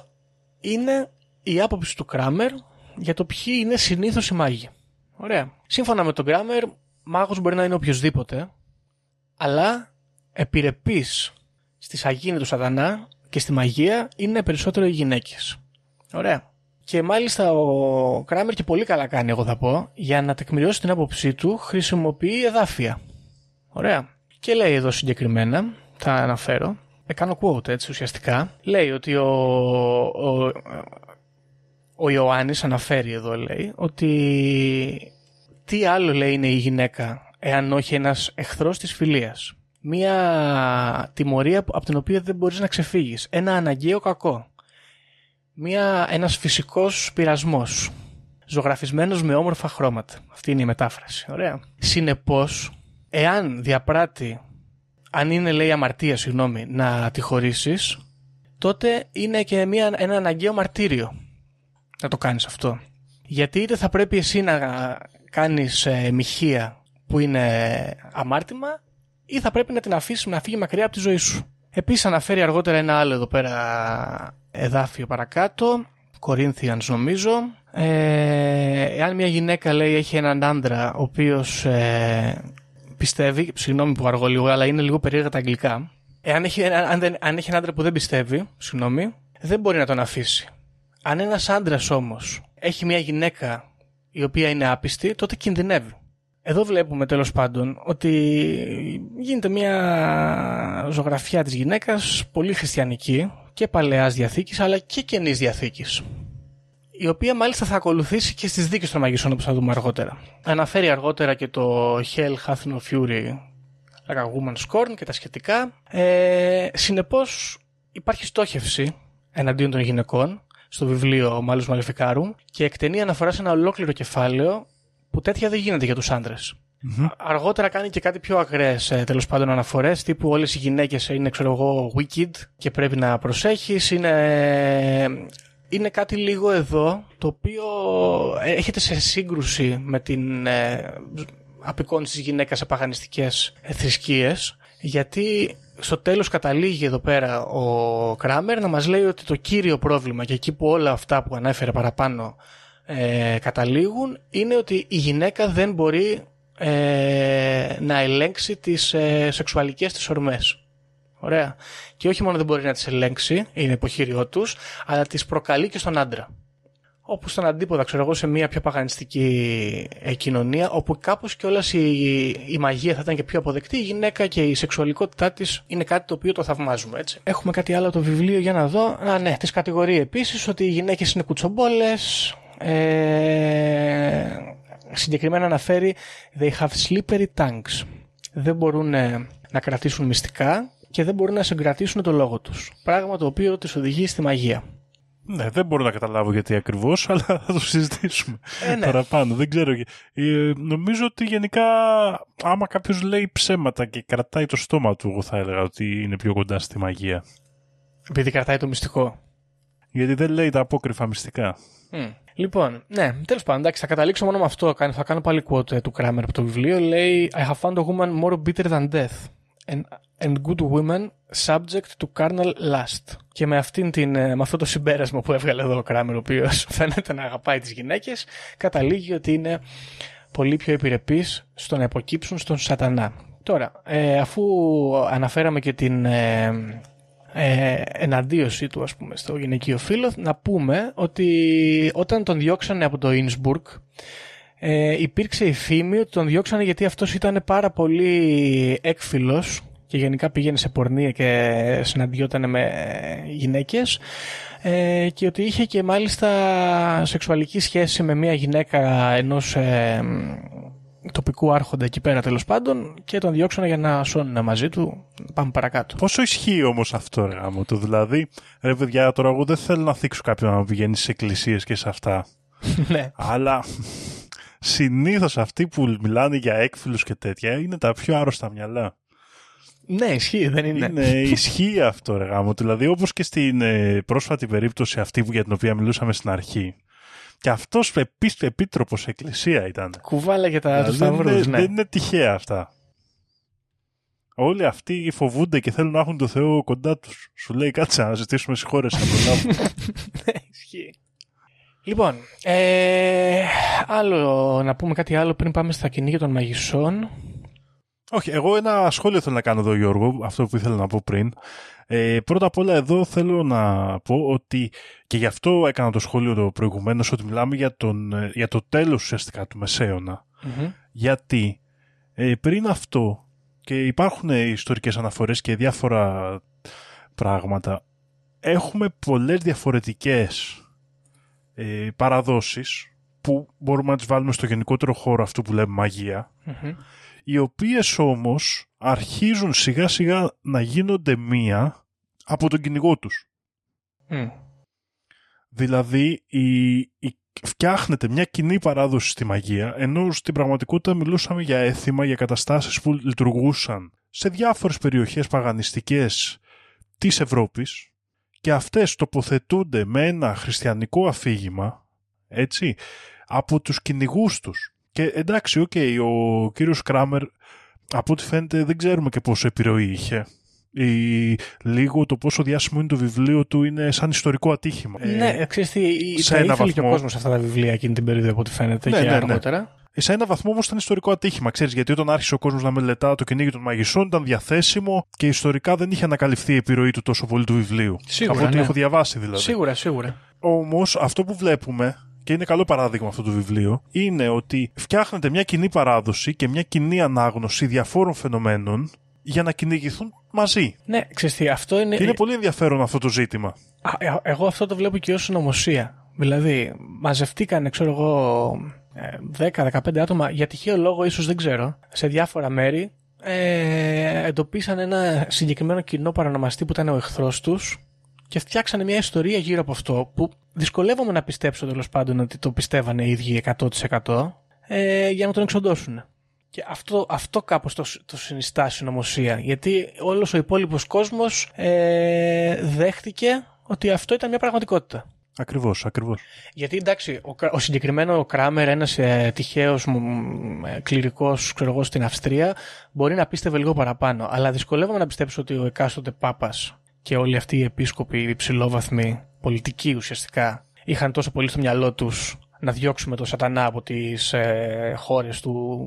είναι η άποψη του Κράμερ για το ποιοι είναι συνήθως οι μάγοι. Ωραία. Σύμφωνα με τον Γκράμερ, μάγος μπορεί να είναι οποιοδήποτε, αλλά επιρρεπής στη σαγίνη του σατανά και στη μαγεία είναι περισσότερο οι γυναίκες. Ωραία. Και μάλιστα ο Κράμερ και πολύ καλά κάνει εγώ θα πω, για να τεκμηριώσει την άποψή του χρησιμοποιεί εδάφια. Ωραία. Και λέει εδώ συγκεκριμένα, θα αναφέρω, ε, κάνω quote έτσι ουσιαστικά, λέει ότι ο, ο, ο Ιωάννης αναφέρει εδώ λέει ότι τι άλλο λέει είναι η γυναίκα εάν όχι ένας εχθρός της φιλίας. Μία τιμωρία που- από την οποία δεν μπορείς να ξεφύγεις. Ένα αναγκαίο κακό. Μία, ένας φυσικός πειρασμός. Ζωγραφισμένος με όμορφα χρώματα. Αυτή είναι η μετάφραση. Ωραία. Συνεπώς, εάν διαπράττει, αν είναι λέει αμαρτία, συγγνώμη, να τη χωρίσεις, τότε είναι και μια, ένα αναγκαίο μαρτύριο να το κάνεις αυτό. Γιατί είτε θα πρέπει εσύ να κάνεις ε, μοιχεία που είναι αμάρτημα ή θα πρέπει να την αφήσεις να φύγει μακριά από τη ζωή σου. Επίσης αναφέρει αργότερα ένα άλλο εδώ πέρα εδάφιο παρακάτω, Corinthians νομίζω. Ε, εάν μια γυναίκα λέει έχει έναν άντρα ο οποίος ε, πιστεύει, συγγνώμη που αργώ λίγο, αλλά είναι λίγο περίεργα τα αγγλικά. Εάν έχει, αν, δεν, αν έχει έναν άντρα που δεν πιστεύει, συγγνώμη, δεν μπορεί να τον αφήσει. Αν ένας άντρας όμως έχει μια γυναίκα η οποία είναι άπιστη, τότε κινδυνεύει. Εδώ βλέπουμε τέλος πάντων ότι γίνεται μια ζωγραφιά της γυναίκας πολύ χριστιανική και παλαιάς διαθήκης αλλά και καινής διαθήκης η οποία μάλιστα θα ακολουθήσει και στις δίκες των μαγισσών όπως θα δούμε αργότερα. Αναφέρει αργότερα και το Hell Hath No Fury like a Woman's Scorn και τα σχετικά. Ε, συνεπώς υπάρχει στόχευση εναντίον των γυναικών στο βιβλίο Μάλους Μαλεφικάρου και εκτενεί αναφορά σε ένα ολόκληρο κεφάλαιο που τέτοια δεν γίνεται για τους άντρες. Αργότερα κάνει και κάτι πιο ακραίες ε, τέλος πάντων αναφορές τύπου όλες οι γυναίκες είναι ξέρω εγώ wicked και πρέπει να προσέχεις είναι, είναι κάτι λίγο εδώ το οποίο έχετε σε σύγκρουση με την ε, απεικόνηση της γυναίκας σε παγανιστικές ε, θρησκείες γιατί στο τέλος καταλήγει εδώ πέρα ο Κράμερ να μας λέει ότι το κύριο πρόβλημα και εκεί που όλα αυτά που ανέφερε παραπάνω ε, καταλήγουν είναι ότι η γυναίκα δεν μπορεί ε, να ελέγξει τις ε, σεξουαλικές της ορμές. Ωραία. Και όχι μόνο δεν μπορεί να τις ελέγξει, είναι υποχείριό τους, αλλά τις προκαλεί και στον άντρα. Όπου στον αντίποδα, ξέρω εγώ, σε μια πιο παγανιστική ε, κοινωνία, όπου κάπως κιόλας η, η μαγεία θα ήταν και πιο αποδεκτή, η γυναίκα και η σεξουαλικότητά της είναι κάτι το οποίο το θαυμάζουμε, έτσι. Έχουμε κάτι άλλο το βιβλίο για να δω. Α, ναι, τις κατηγορεί επίσης ότι οι γυναίκες είναι κουτσομπόλες, ε, συγκεκριμένα αναφέρει they have slippery tongues. Δεν μπορούν ε, να κρατήσουν μυστικά και δεν μπορούν να συγκρατήσουν το λόγο τους. Πράγμα το οποίο τις οδηγεί στη μαγεία. Ναι, δεν μπορώ να καταλάβω γιατί ακριβώς, <laughs> αλλά θα το συζητήσουμε Ε, ναι. παραπάνω. Δεν ξέρω. Ε, νομίζω ότι γενικά, άμα κάποιος λέει ψέματα και κρατάει το στόμα του, εγώ θα έλεγα ότι είναι πιο κοντά στη μαγεία. Επειδή κρατάει το μυστικό. Γιατί δεν λέει τα απόκριφα μυστικά. Μμ. Λοιπόν, ναι, τέλος πάντων, εντάξει, θα καταλήξω μόνο με αυτό. Κάνω- Θα κάνω πάλι quote ε, του Κράμερ από το βιβλίο. Λέει I have found a woman more bitter than death and, and good women subject to carnal lust. Και με, αυτήν την, ε, με αυτό το συμπέρασμα που έβγαλε εδώ ο Κράμερ, ο οποίος <laughs> φαίνεται να αγαπάει τις γυναίκες, καταλήγει ότι είναι πολύ πιο επιρρεπείς στο να υποκύψουν στον σατανά. Τώρα, ε, αφού αναφέραμε και την ε, ε, εναντίωσή του ας πούμε στο γυναικείο φίλο να πούμε ότι όταν τον διώξανε από το Ινσμπουργκ ε, υπήρξε η φήμη ότι τον διώξανε γιατί αυτός ήταν πάρα πολύ έκφυλος και γενικά πήγαινε σε πορνεία και συναντιόταν με γυναίκες ε, και ότι είχε και μάλιστα σεξουαλική σχέση με μια γυναίκα ενός ε, τοπικού άρχοντα εκεί πέρα τέλος πάντων και τον διώξανε για να σώνουν μαζί του. Πάμε παρακάτω. Πόσο ισχύει όμως αυτό, ρε γάμο το. Δηλαδή, ρε παιδιά, τώρα εγώ δεν θέλω να θίξω κάποιον να πηγαίνει σε εκκλησίες και σε αυτά. <laughs> ναι. Αλλά συνήθως αυτοί που μιλάνε για έκφυλους και τέτοια είναι τα πιο άρρωστα μυαλά. ναι, ισχύει, δεν είναι. Είναι, ισχύει αυτό, ρε γάμο. Δηλαδή, όπως και στην ε, πρόσφατη περίπτωση αυτή που, για την οποία μιλούσαμε στην αρχή. Και αυτός επίση επίτροπος εκκλησία ήταν. Κουβάλα για τα Δηλαδή, τους δεν, είναι, σταυρούς, ναι. δεν είναι τυχαία αυτά. Όλοι αυτοί φοβούνται και θέλουν να έχουν το Θεό κοντά τους. Σου λέει κάτσε να ζητήσουμε συγχώρεση να <laughs> προλάβουμε. Ναι, ισχύει. Λοιπόν, ε, άλλο, να πούμε κάτι άλλο πριν πάμε στα κυνήγια των μαγισσών. Όχι, εγώ ένα σχόλιο θέλω να κάνω εδώ, Γιώργο, αυτό που ήθελα να πω πριν. Ε, πρώτα απ' όλα εδώ θέλω να πω ότι και γι' αυτό έκανα το σχόλιο το προηγουμένως ότι μιλάμε για, τον, ε, για το τέλος ουσιαστικά του Μεσαίωνα. Μμμ. Γιατί ε, πριν αυτό και υπάρχουν ε, ιστορικές αναφορές και διάφορα πράγματα έχουμε πολλές διαφορετικές ε, παραδόσεις που μπορούμε να τις βάλουμε στο γενικότερο χώρο αυτού που λέμε μαγεία Μμμ. οι οποίες όμως αρχίζουν σιγά σιγά να γίνονται μία από τον κυνηγό τους. Μμ. Δηλαδή η, η, φτιάχνεται μια κοινή παράδοση στη μαγεία, ενώ στην πραγματικότητα μιλούσαμε για έθιμα, για καταστάσεις που λειτουργούσαν σε διάφορες περιοχές παγανιστικές της Ευρώπης και αυτές τοποθετούνται με ένα χριστιανικό αφήγημα, έτσι, από τους κυνηγούς τους. Και εντάξει, οκ, ο κύριος Κράμερ, από ό,τι φαίνεται δεν ξέρουμε και πόσο επιρροή είχε. Η, λίγο το πόσο διάσημο είναι το βιβλίο του είναι σαν ιστορικό ατύχημα. ναι, Ε, ξέρεις τι, η- σε τα ένα ήθελε και ο βαθμό. κόσμος αυτά τα βιβλία εκείνη την περίοδο από ό,τι φαίνεται Ναι, και ναι, ναι. Αργότερα. σε ένα βαθμό όμως ήταν ιστορικό ατύχημα, ξέρεις, γιατί όταν άρχισε ο κόσμος να μελετά το κυνήγι των μαγισσών ήταν διαθέσιμο και ιστορικά δεν είχε ανακαλυφθεί η επιρροή του τόσο πολύ του βιβλίου. Σίγουρα, Από ό,τι ναι. έχω διαβάσει δηλαδή. Σίγουρα, σίγουρα. Όμως αυτό που βλέπουμε, και είναι καλό παράδειγμα αυτό το βιβλίο, είναι ότι φτιάχνεται μια κοινή παράδοση και μια κοινή ανάγνωση διαφόρων φαινομένων για να κυνηγηθούν μαζί. Ναι, ξέρεις τι, αυτό είναι... Και είναι πολύ ενδιαφέρον αυτό το ζήτημα. Α, ε, Εγώ αυτό το βλέπω και ως συνωμοσία. Δηλαδή, μαζευτήκαν, ξέρω εγώ, ε, 10-15 άτομα, για τυχαίο λόγο ίσως δεν ξέρω, σε διάφορα μέρη, ε, εντοπίσαν ένα συγκεκριμένο κοινό παρανομαστή που ήταν ο εχθρός τους και φτιάξανε μια ιστορία γύρω από αυτό που δυσκολεύομαι να πιστέψω τέλος πάντων ότι το πιστεύανε οι ίδιοι 100% ε, για να τον εξοντώσουν. Και αυτό, αυτό κάπως το, το συνιστά συνωμοσία. Γιατί όλος ο υπόλοιπος κόσμος ε, δέχτηκε ότι αυτό ήταν μια πραγματικότητα. Ακριβώς, ακριβώς. Γιατί εντάξει, ο, Κρα- ο συγκεκριμένο Κράμερ, ένας ε, τυχαίος κληρικός στην Αυστρία, μπορεί να πίστευε λίγο παραπάνω. Αλλά δυσκολεύομαι να πιστέψω ότι ο εκάστοτε Πάπας και όλοι αυτοί οι επίσκοποι οι υψηλόβαθμοι, πολιτικοί ουσιαστικά, είχαν τόσο πολύ στο μυαλό τους να διώξουμε τον Σατανά από τις ε, χώρες του,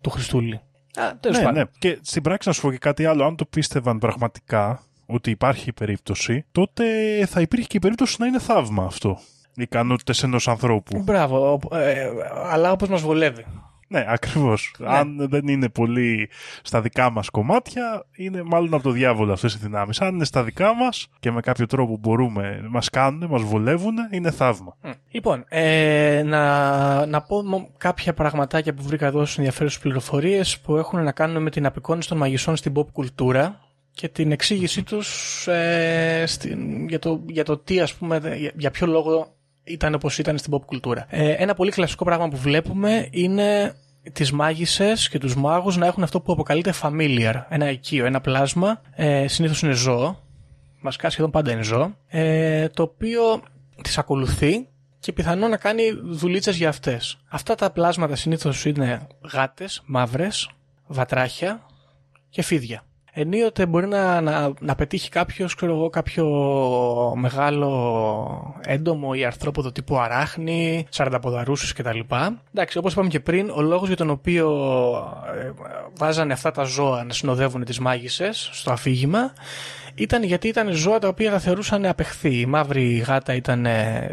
του Χριστούλη. Α, τέλος Ναι, πάντων. ναι. Και στην πράξη να σου πω και κάτι άλλο. Αν το πίστευαν πραγματικά ότι υπάρχει η περίπτωση, τότε θα υπήρχε και η περίπτωση να είναι θαύμα αυτό. ικανότητες ενός ανθρώπου. Μπράβο, ο- ε, αλλά όπως μας βολεύει. Ναι, ακριβώς. Αν δεν είναι πολύ στα δικά μας κομμάτια, είναι μάλλον από το διάβολο αυτές οι δυνάμεις. Αν είναι στα δικά μας και με κάποιο τρόπο μπορούμε, μας κάνουν, μας βολεύουν, είναι θαύμα. Λοιπόν, ε, να, να πω μο- κάποια πραγματάκια που βρήκα εδώ στις ενδιαφέρουσες πληροφορίες που έχουν να κάνουν με την απεικόνιση των μαγισσών στην pop κουλτούρα και την εξήγησή τους ε, στην, για, το, για το τι ας πούμε, για, για ποιο λόγο ήταν όπως ήταν στην pop κουλτούρα. Ε, ένα πολύ κλασικό πράγμα που βλέπουμε είναι τις μάγισσες και τους μάγους να έχουν αυτό που αποκαλείται familiar, ένα οικείο, ένα πλάσμα, ε, συνήθως είναι ζώο, βασικά σχεδόν πάντα είναι ζώο, ε, το οποίο τις ακολουθεί και πιθανόν να κάνει δουλίτσες για αυτές. Αυτά τα πλάσματα συνήθως είναι γάτες, μαύρες, βατράχια και φίδια. Ενίοτε μπορεί να, να, να πετύχει κάποιος, ξέρω εγώ, κάποιο μεγάλο έντομο ή αρθρόποδο τύπου αράχνη, σαρανταποδαρούσους κτλ. Εντάξει, όπως είπαμε και πριν, ο λόγος για τον οποίο ε, βάζανε αυτά τα ζώα να συνοδεύουν τις μάγισσες στο αφήγημα ήταν γιατί ήταν ζώα τα οποία τα θεωρούσαν απεχθή. Η μαύρη γάτα ήταν ε,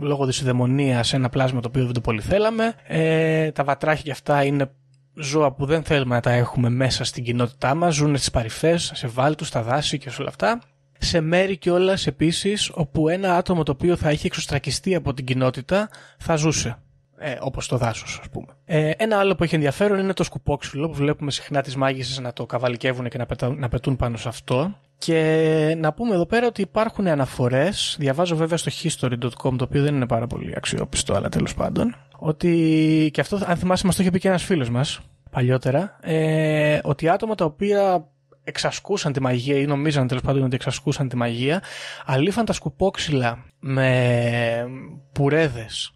λόγω της ειδαιμονίας ένα πλάσμα το οποίο δεν το πολύ θέλαμε. Ε, τα βατράχια και αυτά είναι ζώα που δεν θέλουμε να τα έχουμε μέσα στην κοινότητά μας. Ζουν στις παρυφές, σε βάλτους, στα δάση και σε όλα αυτά. Σε μέρη κιόλας επίσης όπου ένα άτομο το οποίο θα είχε εξωστρακιστεί από την κοινότητα θα ζούσε. Ε, Όπως το δάσος, ας πούμε. Ε, ένα άλλο που έχει ενδιαφέρον είναι το σκουπόξυλο που βλέπουμε συχνά τις μάγισσες να το καβαλικεύουν και να, πετά, να πετούν πάνω σε αυτό. Και να πούμε εδώ πέρα ότι υπάρχουν αναφορές. Διαβάζω βέβαια στο history.com, το οποίο δεν είναι πάρα πολύ αξιόπιστο, αλλά τέλος πάντων. Ότι και αυτό, αν θυμάσαι, μας το είχε πει και ένας φίλος μας παλιότερα. Ε, ότι άτομα τα οποία εξασκούσαν τη μαγεία ή νομίζαν τέλος πάντων ότι εξασκούσαν τη μαγεία, αλήφαν τα σκουπόξυλα με πουρέδες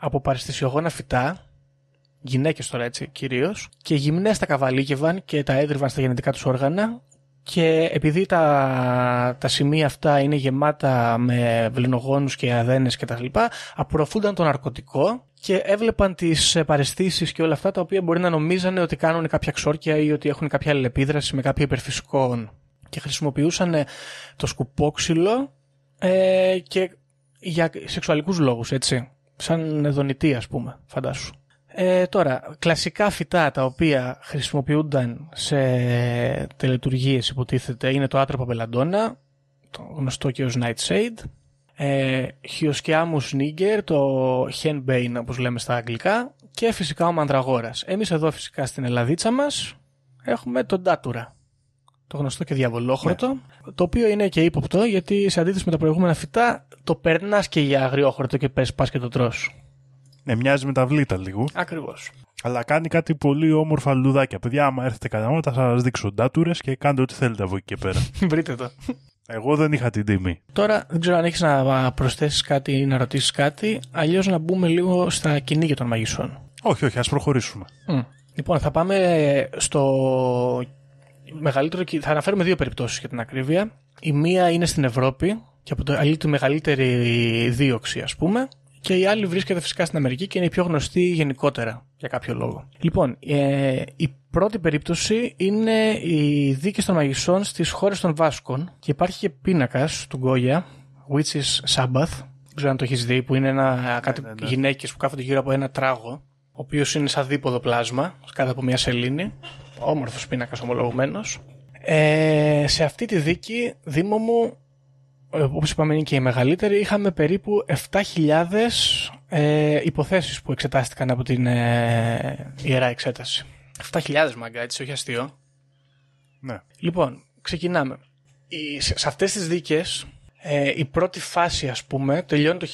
από παρεστησιογόνα φυτά, γυναίκες τώρα έτσι κυρίως, και γυμνές τα καβαλίκευαν και τα έδρυβαν στα γενετικά τους όργανα και επειδή τα, τα σημεία αυτά είναι γεμάτα με βληνογόνους και αδένες και τα λοιπά, απορροφούνταν το ναρκωτικό και έβλεπαν τις ε, παρεστήσεις και όλα αυτά τα οποία μπορεί να νομίζανε ότι κάνουν κάποια ξόρκια ή ότι έχουν κάποια αλληλεπίδραση με κάποιο υπερφυσικό και χρησιμοποιούσαν ε, το σκουπόξυλο ε, και για σεξουαλικούς λόγους, έτσι. Σαν δονητή, ας πούμε, φαντάσου. Ε, τώρα, κλασικά φυτά τα οποία χρησιμοποιούνταν σε τελετουργίες υποτίθεται είναι το άτροπο μπελαντόνα, το γνωστό και ως nightshade, ε, Χιοσκιάμους νίγκερ, το henbane όπως λέμε στα αγγλικά και φυσικά ο μανδραγόρας. Εμείς εδώ φυσικά στην Ελλαδίτσα μας έχουμε τον ντάτουρα, το γνωστό και διαβολόχρωτο, το οποίο είναι και ύποπτο γιατί σε αντίθεση με τα προηγούμενα φυτά το περνάς και για αγριόχρωτο και πες πας και το τρως. Ναι, μοιάζει με τα βλήτα λίγο. Ακριβώς. Αλλά κάνει κάτι πολύ όμορφα λουδάκια. Παιδιά, άμα έρθετε κανένα θα σας δείξω ντάτουρες και κάντε ό,τι θέλετε από εκεί και πέρα. <laughs> Βρείτε το. Εγώ δεν είχα την τιμή. Τώρα δεν ξέρω αν έχεις να προσθέσεις κάτι ή να ρωτήσεις κάτι, αλλιώς να μπούμε λίγο στα κυνήγια των μαγισσών. Όχι, όχι, ας προχωρήσουμε. Μμ. Λοιπόν, θα πάμε στο μεγαλύτερο. κι- Θα αναφέρουμε δύο περιπτώσεις για την ακρίβεια. Η μία είναι στην Ευρώπη και αποτελεί τη μεγαλύτερη δίωξη, ας πούμε. Και η άλλη βρίσκεται φυσικά στην Αμερική και είναι η πιο γνωστή γενικότερα για κάποιο λόγο. Λοιπόν, ε, η πρώτη περίπτωση είναι οι δίκες των μαγισσών στις χώρες των Βάσκων και υπάρχει και πίνακας του Γκόγια, Witches Sabbath, δεν ξέρω αν το έχεις δει, που είναι ένα, κάτι γυναίκες που κάθονται γύρω από ένα τράγο, ο οποίος είναι σαν δίποδο πλάσμα, κάτω από μια σελήνη. Όμορφος πίνακας ομολογουμένο. Ε, σε αυτή τη δίκη, Δήμο μου, ε, όπως είπαμε είναι και η μεγαλύτερη, είχαμε περίπου 7.000 ε, υποθέσεις που εξετάστηκαν από την ε, Ιερά Εξέταση. 7.000 μάγκα, έτσι, όχι αστείο. Ναι. Λοιπόν, ξεκινάμε. Η, σε, σε αυτές τις δίκες, ε, η πρώτη φάση, ας πούμε, τελειώνει το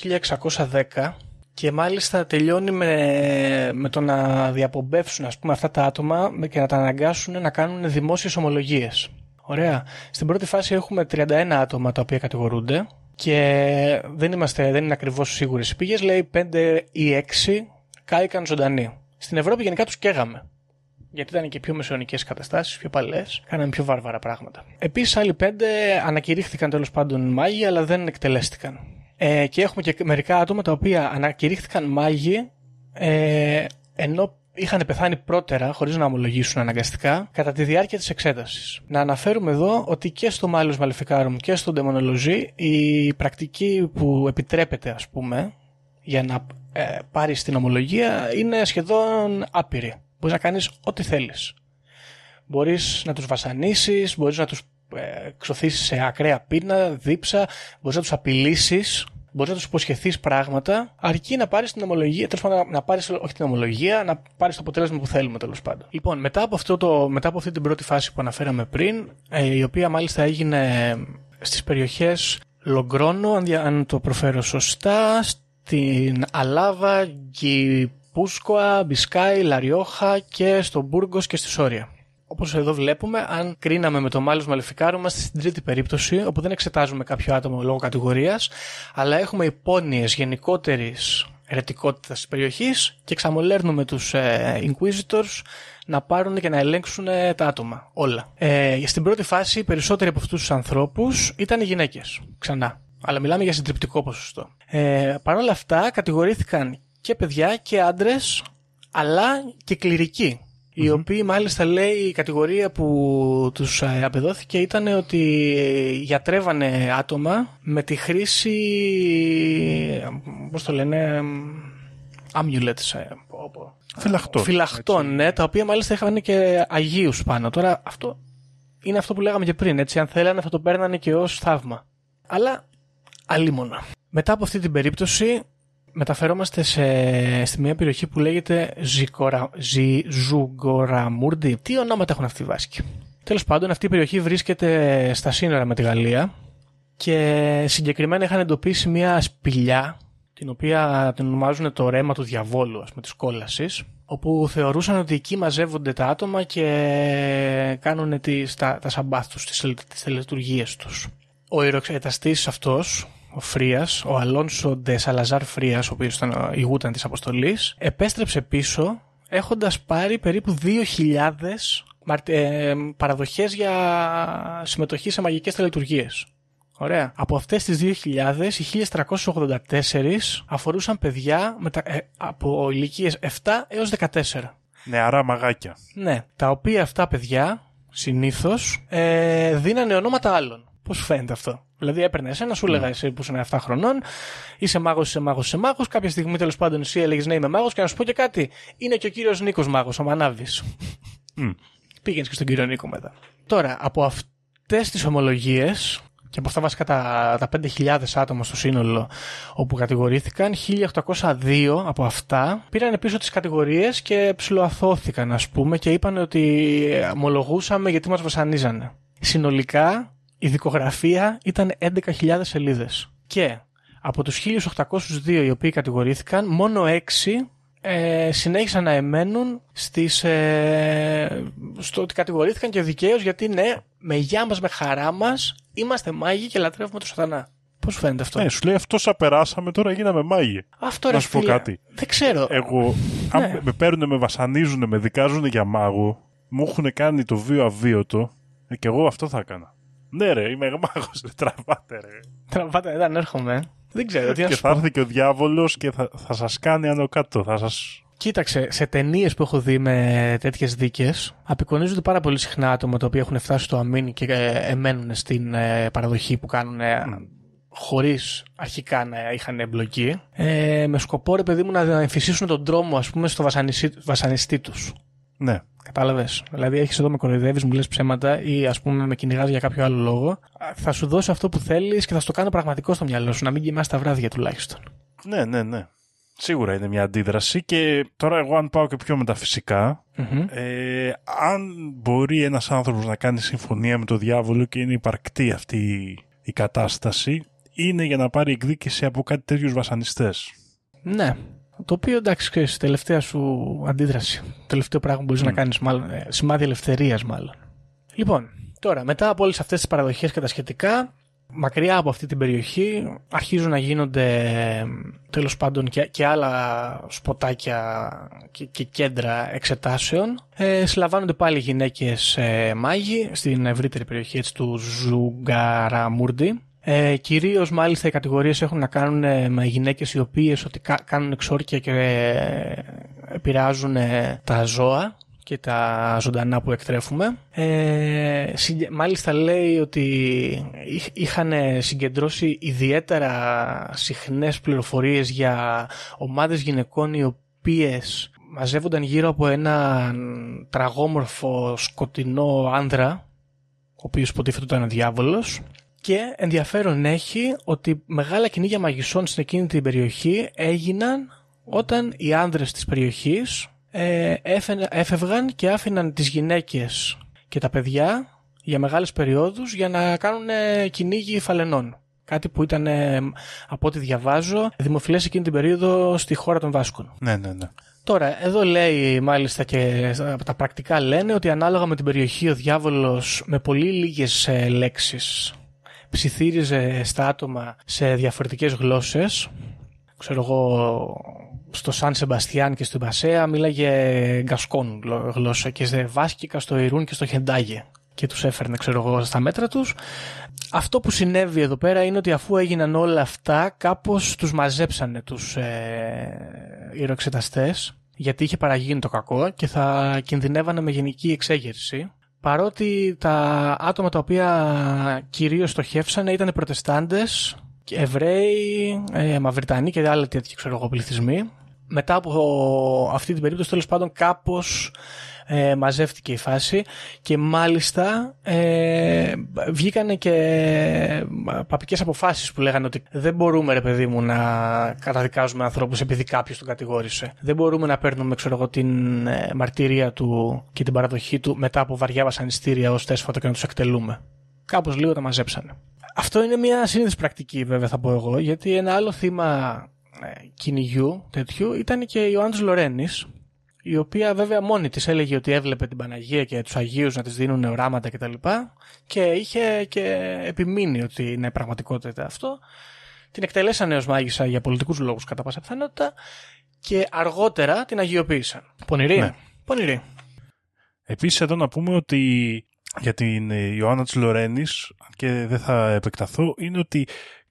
1610 και μάλιστα τελειώνει με, με το να διαπομπεύσουν, ας πούμε, αυτά τα άτομα με- και να τα αναγκάσουν να κάνουν δημόσιες ομολογίες. Ωραία. Στην πρώτη φάση έχουμε 31 άτομα τα οποία κατηγορούνται και δεν, είμαστε, δεν είναι ακριβώς σίγουρες οι πήγες, λέει 5 ή 6 κάηκαν ζωντανοί. Στην Ευρώπη γενικά τους καίγαμε γιατί ήταν και πιο μεσαιωνικές καταστάσεις, πιο παλές, κάναμε πιο βάρβαρα πράγματα. Επίσης άλλοι πέντε ανακηρύχθηκαν τέλος πάντων μάγοι, αλλά δεν εκτελέστηκαν. Ε, και έχουμε και μερικά άτομα τα οποία ανακηρύχθηκαν μάγοι, ε, ενώ είχαν πεθάνει πρώτερα, χωρίς να ομολογήσουν αναγκαστικά, κατά τη διάρκεια της εξέτασης. Να αναφέρουμε εδώ ότι και στο Μάλιο Μαλεφικάρουμ και στο Demonology η πρακτική που επιτρέπεται, ας πούμε, για να ε, πάρεις την ομολογία είναι σχεδόν άπειρη. Μπορείς να κάνεις ό,τι θέλεις. Μπορείς να τους βασανίσεις, μπορείς να τους ε, ξωθήσεις σε ακραία πείνα, δίψα, μπορείς να τους απειλήσεις μπορεί να τους υποσχεθείς πράγματα, αρκεί να πάρεις την ομολογία, τέλος πάντων να πάρεις, όχι την ομολογία, να πάρεις το αποτέλεσμα που θέλουμε τέλος πάντων. Λοιπόν, μετά από, αυτό το, μετά από αυτή την πρώτη φάση που αναφέραμε πριν, ε, η οποία μάλιστα έγινε στις περιοχές Λογκρόνο, αν, αν το προφέρω σωστά, στην Αλάβα, Γκυπούσκοα, Μπισκάι, Λαριόχα και στο Μπουργκο και στη Σόρια. Όπως εδώ βλέπουμε, αν κρίναμε με το Μάλιο Μαλεφικάρο, είμαστε στην τρίτη περίπτωση, όπου δεν εξετάζουμε κάποιο άτομο λόγω κατηγορίας, αλλά έχουμε υπόνοιες γενικότερης ερετικότητα της περιοχής και εξαμολέρνουμε τους ε, Inquisitors να πάρουν και να ελέγξουν ε, τα άτομα. Όλα. Ε, στην πρώτη φάση, οι περισσότεροι από αυτούς τους ανθρώπους ήταν γυναίκες. Ξανά. Αλλά μιλάμε για συντριπτικό ποσοστό. Ε, Παρ' όλα αυτά, κατηγορήθηκαν και παιδιά και άντρες, αλλά και κληρικοί οι οποίοι μάλιστα λέει η κατηγορία που τους ε, απεδόθηκε ήταν ότι γιατρεύανε άτομα με τη χρήση, πώς το λένε, amulets, ε, Φυλαχτών. Φυλαχτών, ναι, τα οποία μάλιστα είχαν και αγίους πάνω. Τώρα αυτό είναι αυτό που λέγαμε και πριν, έτσι, αν θέλανε θα το παίρνανε και ως θαύμα. Αλλά αλίμονα. Μετά από αυτή την περίπτωση μεταφερόμαστε σε, στη μια περιοχή που λέγεται Ζικορα, Ζι, Ζουγκοραμούρντι. Τι ονόματα έχουν αυτοί οι Βάσκοι; Τέλος πάντων αυτή η περιοχή βρίσκεται στα σύνορα με τη Γαλλία και συγκεκριμένα είχαν εντοπίσει μια σπηλιά την οποία την ονομάζουν το ρέμα του διαβόλου, ας πούμε, της κόλασης, όπου θεωρούσαν ότι εκεί μαζεύονται τα άτομα και κάνουν τις, τα, τα σαμπάθ τους, τις, τις τελετουργίες τους. Ο ιεροξεταστής αυτός, ο Φρίας, ο Αλόνσο Ντε Σαλαζάρ Φρίας, ο οποίος ήταν ηγούταν της αποστολής, επέστρεψε πίσω έχοντας πάρει περίπου 2.000 ε, παραδοχές για συμμετοχή σε μαγικές τελετουργίες. Ωραία. Από αυτές τις 2.000, οι 1.384 αφορούσαν παιδιά μετα... ε, από ηλικίες 7 έως 14. Νεαρά μαγάκια. Ναι. Τα οποία αυτά παιδιά, συνήθως, ε, δίνανε ονόματα άλλων. Πώς φαίνεται αυτό; Δηλαδή έπαιρνε εσένα, σου έλεγα εσύ που είσαι 7 χρονών, είσαι μάγος, είσαι μάγος, είσαι μάγος. Κάποια στιγμή τέλος πάντων εσύ έλεγες ναι, είμαι μάγος και να σου πω και κάτι. Είναι και ο κύριος Νίκος μάγος, ο Μανάβης. Mm. Πήγαινες και στον κύριο Νίκο μετά. Τώρα, από αυτές τις ομολογίες και από αυτά βασικά τα, τα 5.000 άτομα στο σύνολο όπου κατηγορήθηκαν, 1.802 από αυτά πήραν πίσω τις κατηγορίες και ψηλοαθώθηκαν ας πούμε και είπαν ότι ομολογούσαμε γιατί μας βασανίζανε. Συνολικά η δικογραφία ήταν 11.000 σελίδες. Και από τους 1.802 οι οποίοι κατηγορήθηκαν, μόνο 6 ε, συνέχισαν να εμένουν στις, ε, στο ότι κατηγορήθηκαν και δικαίως γιατί ναι, με γεια μας, με χαρά μας, είμαστε μάγοι και λατρεύουμε το σατανά. Πώς φαίνεται αυτό; Ναι, σου λέει αυτός σα περάσαμε, τώρα γίναμε μάγοι. Αυτό ρε Να σου πω φίλε, κάτι. Δεν ξέρω. Εγώ, αν Ναι. με παίρνουν, με βασανίζουν, με δικάζουν για μάγο, μου έχουν κάνει το βίο αβίωτο ε, και εγώ αυτό θα έκανα. Ναι, ρε, είμαι μάγος, τραβάτε, ρε. Τραβάτε, δεν έρχομαι. Δεν ξέρω τι να και σου θα πω. έρθει και ο διάβολος και θα, θα σας κάνει άνω κάτω. Θα σας... Κοίταξε, σε ταινίες που έχω δει με τέτοιες δίκες, απεικονίζονται πάρα πολύ συχνά άτομα τα οποία έχουν φτάσει στο αμήν και ε, εμένουν στην ε, παραδοχή που κάνουν ε, χωρίς αρχικά να είχαν εμπλοκή. Ε, με σκοπό, ρε παιδί μου, να εμφυσίσουν τον τρόμο, ας πούμε, στο βασανιστή, βασανιστή τους. Ναι. Κατάλαβες. Δηλαδή, έχεις εδώ με κοροϊδεύεις, μου λες ψέματα ή ας πούμε με κυνηγάς για κάποιο άλλο λόγο. Α, Θα σου δώσω αυτό που θέλεις και θα στο κάνω πραγματικό στο μυαλό σου, να μην κοιμάσαι τα βράδια τουλάχιστον. ναι, ναι, ναι. Σίγουρα είναι μια αντίδραση και τώρα εγώ αν πάω και πιο μεταφυσικά Μμμ. ε, αν μπορεί ένας άνθρωπος να κάνει συμφωνία με το διάβολο και είναι υπαρκτή αυτή η κατάσταση είναι για να πάρει εκδίκηση από κάτι τέτοιους βασανιστές. Ναι. Το οποίο εντάξει, ξέρεις, τελευταία σου αντίδραση. Τελευταίο πράγμα που μπορείς να κάνεις, μάλλον. ε, σημάδι ελευθερίας, μάλλον. Λοιπόν, τώρα, μετά από όλες αυτές τις παραδοχές και τα σχετικά, μακριά από αυτή την περιοχή αρχίζουν να γίνονται τέλος πάντων και, και άλλα σποτάκια και, και κέντρα εξετάσεων. Ε, συλλαμβάνονται πάλι γυναίκες ε, μάγοι στην ευρύτερη περιοχή έτσι, του Ζουγκαραμούρντι. Ε, Κυρίως μάλιστα οι κατηγορίες έχουν να κάνουν ε, με γυναίκες οι οποίες ότι κα- κάνουν εξόρκια και ε, επηρεάζουν ε, τα ζώα και τα ζωντανά που εκτρέφουμε. Ε, συγκε- μάλιστα λέει ότι είχ- είχαν συγκεντρώσει ιδιαίτερα συχνές πληροφορίες για ομάδες γυναικών οι οποίες μαζεύονταν γύρω από έναν τραγόμορφο σκοτεινό άνδρα ο οποίος υποτίθεται ήταν ο διάβολος και ενδιαφέρον έχει ότι μεγάλα κυνήγια μαγισσών στην εκείνη την περιοχή έγιναν όταν οι άνδρες της περιοχής ε, έφε- έφευγαν και άφηναν τις γυναίκες και τα παιδιά για μεγάλες περιόδους για να κάνουν ε, κυνήγι φαλενών. Κάτι που ήταν, ε, από ό,τι διαβάζω, δημοφιλές εκείνη την περίοδο στη χώρα των Βάσκων. Ναι, ναι, ναι. Τώρα, εδώ λέει μάλιστα και τα πρακτικά λένε ότι ανάλογα με την περιοχή ο διάβολος με πολύ λίγες ε, λέξεις ψιθύριζε στα άτομα σε διαφορετικές γλώσσες. Ξέρω εγώ, στο Σαν Σεμπαστιάν και στην Πασέα μίλαγε γκασκόν γλω- γλώσσα και σε Βάσκικα στο Ιρούν και στο Χεντάγε και τους έφερνε ξέρω εγώ στα μέτρα τους. Αυτό που συνέβη εδώ πέρα είναι ότι αφού έγιναν όλα αυτά κάπως τους μαζέψανε τους ε, ιεροεξεταστές γιατί είχε παραγίνει το κακό και θα κινδυνεύανε με γενική εξέγερση παρότι τα άτομα τα οποία κυρίως στοχεύσανε ήταν προτεστάντες, και; Εβραίοι, ε, Μαυριτανοί και άλλοι τέτοιοι ξέρω εγώ πληθυσμοί. Μετά από αυτή την περίπτωση τέλος πάντων κάπως ε, μαζεύτηκε η φάση και μάλιστα ε, βγήκανε και παπικές αποφάσεις που λέγανε ότι δεν μπορούμε ρε παιδί μου να καταδικάζουμε ανθρώπους επειδή κάποιος τον κατηγόρησε. Δεν μπορούμε να παίρνουμε ξέρω εγώ την ε, μαρτυρία του και την παραδοχή του μετά από βαριά βασανιστήρια ως τέσφατο και να τους εκτελούμε. Κάπως λίγο τα μαζέψανε. Αυτό είναι μια συνήθις πρακτική βέβαια θα πω εγώ γιατί ένα άλλο θύμα ε, κυνηγιού τέτοιου ήταν και η Ιωάννης Λορένης η οποία βέβαια μόνη της έλεγε ότι έβλεπε την Παναγία και τους Αγίους να της δίνουν οράματα κτλ. Και είχε και επιμείνει ότι είναι πραγματικότητα αυτό. Την εκτελέσανε ως μάγισσα για πολιτικούς λόγους κατά πάσα πιθανότητα και αργότερα την αγιοποίησαν. Πονηρή. Ναι. Πονηρή. Επίσης εδώ να πούμε ότι για την ε, Ιωάννα της Λορένης, αν και δεν θα επεκταθώ, είναι ότι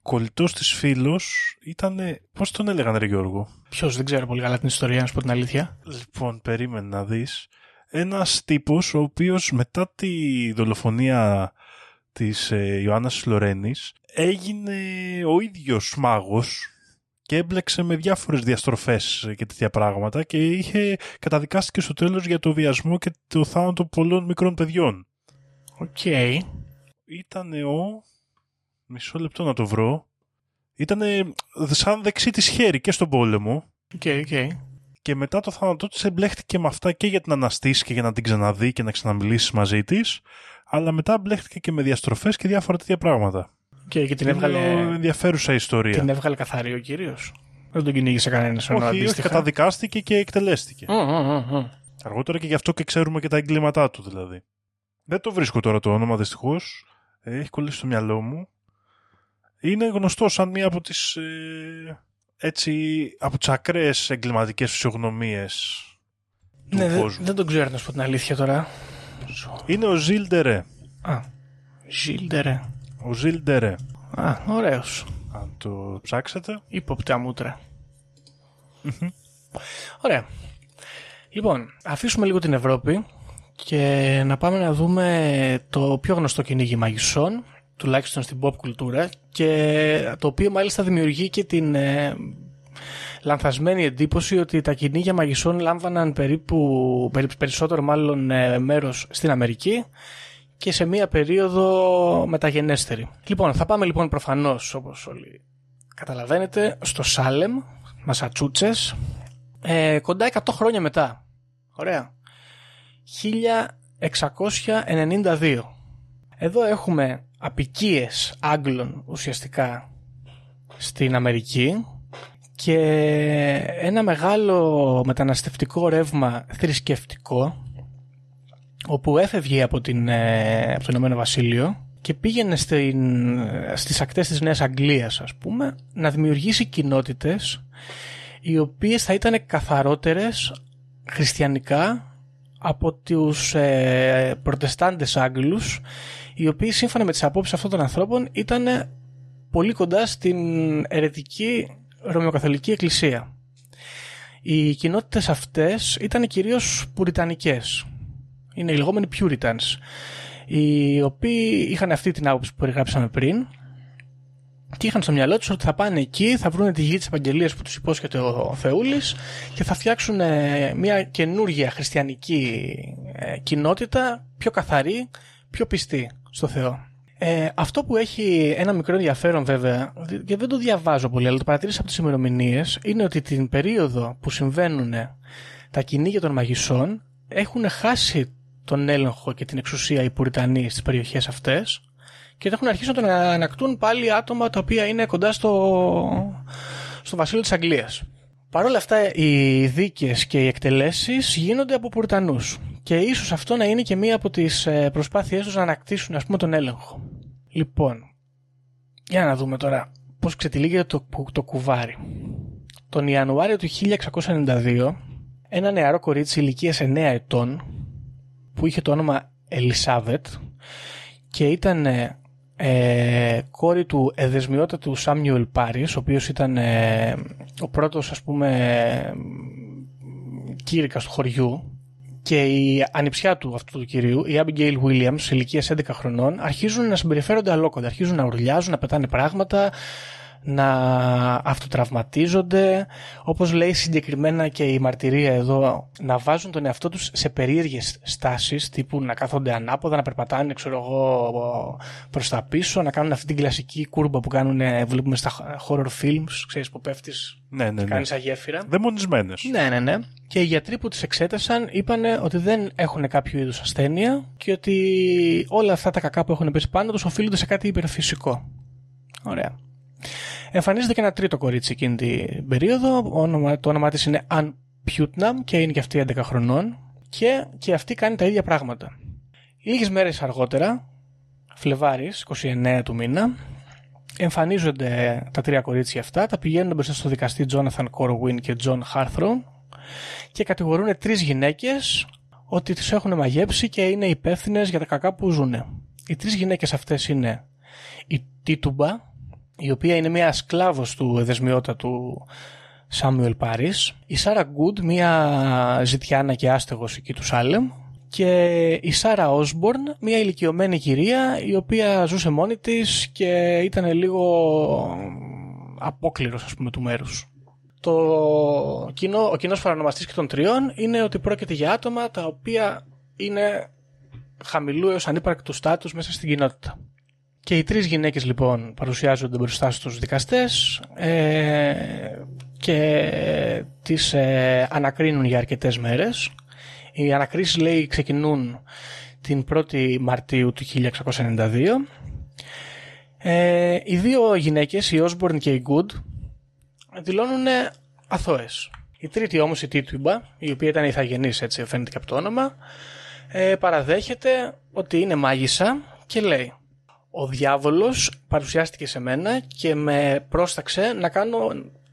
κολλητός της φίλος ήταν, πώς τον έλεγαν ρε Γιώργο; Ποιος δεν ξέρω πολύ καλά την ιστορία, να σου πω την αλήθεια. Λοιπόν, περίμενε να δεις. Ένας τύπος ο οποίος μετά τη δολοφονία της ε, Ιωάννας Λορένης έγινε ο ίδιος μάγος και έμπλεξε με διάφορες διαστροφές και τέτοια πράγματα και είχε καταδικάστηκε στο τέλος για το βιασμό και το θάνατο πολλών μικρών παιδιών. Οκ. Ήταν ο... Μισό λεπτό να το βρω. Ήταν σαν δεξί της χέρι και στον πόλεμο. OK, OK. Και μετά το θάνατό της εμπλέχτηκε με αυτά και για την αναστήσει και για να την ξαναδεί και να ξαναμιλήσει μαζί της. Αλλά μετά μπλέχτηκε και με διαστροφές και διάφορα τέτοια πράγματα. Και, και την Είναι έβγαλε, ενδιαφέρουσα ιστορία. την έβγαλε καθαρή ο κύριος; Δεν τον κυνήγησε κανένας ενώ όχι, όχι, αντίστοιχα; καταδικάστηκε και εκτελέστηκε. Μμ, μμ, μμ. Αργότερα και γι' αυτό και ξέρουμε και τα εγκλήματά του δηλαδή. Δεν το βρίσκω τώρα το όνομα δυστυχώς. Έχει κολλήσει στο μυαλό μου. Είναι γνωστό σαν μία από τις ε, έτσι από τις ακραίες εγκληματικές φυσιογνωμίες του Ναι, δεν, κόσμου. δεν τον ξέρω να σου πω την αλήθεια τώρα. Είναι ο Ζιλ Ντερέ. Α, Ζίλντερε. Ο Ζιλ Ντερέ. Α, ωραίος. Αν το ψάξετε. Υποπτά μούτρα. Ωραία. Λοιπόν, αφήσουμε λίγο την Ευρώπη και να πάμε να δούμε το πιο γνωστό κυνήγι μαγισσών, τουλάχιστον στην pop κουλτούρα και το οποίο μάλιστα δημιουργεί και την ε, λανθασμένη εντύπωση ότι τα κυνήγια μαγισσών λάμβαναν περίπου, περί- περισσότερο μάλλον ε, μέρος στην Αμερική και σε μία περίοδο μεταγενέστερη. Λοιπόν, θα πάμε λοιπόν προφανώς όπως όλοι καταλαβαίνετε στο Σάλεμ, Μασατσούτσες, ε, κοντά 100 χρόνια μετά. Ωραία. 1692. Εδώ έχουμε απικίες Άγγλων ουσιαστικά στην Αμερική και ένα μεγάλο μεταναστευτικό ρεύμα θρησκευτικό όπου έφευγε από, την, ε, από το Ηνωμένο Βασίλειο και πήγαινε στην, στις ακτές της Νέας Αγγλίας ας πούμε να δημιουργήσει κοινότητες οι οποίες θα ήταν καθαρότερες χριστιανικά από τους ε, προτεστάντες Άγγλους οι οποίοι σύμφωνα με τις απόψεις αυτών των ανθρώπων ήταν πολύ κοντά στην ερετική Ρωμαιοκαθολική Εκκλησία. Οι κοινότητες αυτές ήταν κυρίως πουριτανικές. Είναι οι λεγόμενοι Puritans, οι οποίοι είχαν αυτή την άποψη που περιγράψαμε πριν και είχαν στο μυαλό τους ότι θα πάνε εκεί, θα βρουν τη γη της επαγγελίας που τους υπόσχεται ο Θεούλης και θα φτιάξουν ε, μια καινούργια χριστιανική ε, κοινότητα πιο καθαρή, πιο πιστή στο Θεό. Ε, αυτό που έχει ένα μικρό ενδιαφέρον βέβαια, και δεν το διαβάζω πολύ, αλλά το παρατήρησα από τις ημερομηνίες, είναι ότι την περίοδο που συμβαίνουν τα κυνήγια των μαγισσών έχουν χάσει τον έλεγχο και την εξουσία οι Πουριτανοί στις περιοχές αυτές και έχουν αρχίσει να τον ανακτούν πάλι άτομα τα οποία είναι κοντά στο, στο βασίλειο της Αγγλίας. Παρ' όλα αυτά οι δίκες και οι εκτελέσεις γίνονται από Πουριτανούς και ίσως αυτό να είναι και μία από τις ε, προσπάθειές τους να ανακτήσουν ας πούμε τον έλεγχο. Λοιπόν, για να δούμε τώρα πώς ξετυλίγεται το, το κουβάρι. Τον Ιανουάριο του 1692 ένα νεαρό κορίτσι ηλικίας 9 ετών που είχε το όνομα Ελισάβετ και ήταν ε, κόρη του εδεσμιότατου Σάμιουελ Πάρις ο οποίος ήταν ε, ο πρώτος ας πούμε κήρυκας του χωριού και η ανιψιά του αυτού του κυρίου, η Abigail Williams, ηλικίας 11 χρονών, αρχίζουν να συμπεριφέρονται αλόκοντα. Αρχίζουν να ουρλιάζουν, να πετάνε πράγματα, να αυτοτραυματίζονται, όπως λέει συγκεκριμένα και η μαρτυρία εδώ, να βάζουν τον εαυτό τους σε περίεργες στάσεις, τύπου να κάθονται ανάποδα, να περπατάνε, ξέρω εγώ, προς τα πίσω, να κάνουν αυτή την κλασική κούρμπα που κάνουν, βλέπουμε στα horror films, ξέρεις που πέφτεις Ναι, ναι, και ναι. κάνεις αγέφυρα. Δαιμονισμένες. Ναι, ναι, ναι. Και οι γιατροί που τις εξέτασαν είπαν ότι δεν έχουν κάποιο είδους ασθένεια και ότι όλα αυτά τα κακά που έχουν πέσει πάνω τους οφείλονται σε κάτι υπερφυσικό. Ωραία. Εμφανίζεται και ένα τρίτο κορίτσι εκείνη την περίοδο. Όνομα, το όνομά της είναι Ann Putnam και είναι και αυτή 11 χρονών. Και, και αυτή κάνει τα ίδια πράγματα. Λίγες μέρες αργότερα, Φλεβάρης, 29 του μήνα, εμφανίζονται τα τρία κορίτσια αυτά, τα πηγαίνουν μπροστά στο δικαστή Jonathan Corwin και John Harthrow και κατηγορούν τρεις γυναίκες ότι τις έχουν μαγέψει και είναι υπεύθυνες για τα κακά που ζουν. Οι τρεις γυναίκες αυτές είναι η Τίτουμπα, η οποία είναι μια σκλάβος του εδεσμιότατου Σάμιουελ Πάρις, η Σάρα Γκούντ, μια ζητιάνα και άστεγος εκεί του Σάλεμ, και η Σάρα Όσμπορν, μια ηλικιωμένη κυρία η οποία ζούσε μόνη της και ήταν λίγο απόκληρος ας πούμε του μέρους. Το κοινό, ο κοινός παρανομαστής και των τριών είναι ότι πρόκειται για άτομα τα οποία είναι χαμηλού έως ανύπαρκτου στάτους μέσα στην κοινότητα. Και οι τρεις γυναίκες λοιπόν παρουσιάζονται μπροστά στους δικαστές ε, και τις ε, ανακρίνουν για αρκετές μέρες. Οι ανακρίσεις λέει ξεκινούν την 1η Μαρτίου του 1692. Ε, οι δύο γυναίκες, η Osborne και η Good, δηλώνουν αθώες. Η τρίτη όμως, η Τίτουμπα, η οποία ήταν ηθαγενής έτσι φαίνεται και από το όνομα, ε, παραδέχεται ότι είναι μάγισσα και λέει ο διάβολος παρουσιάστηκε σε μένα και με πρόσταξε να κάνω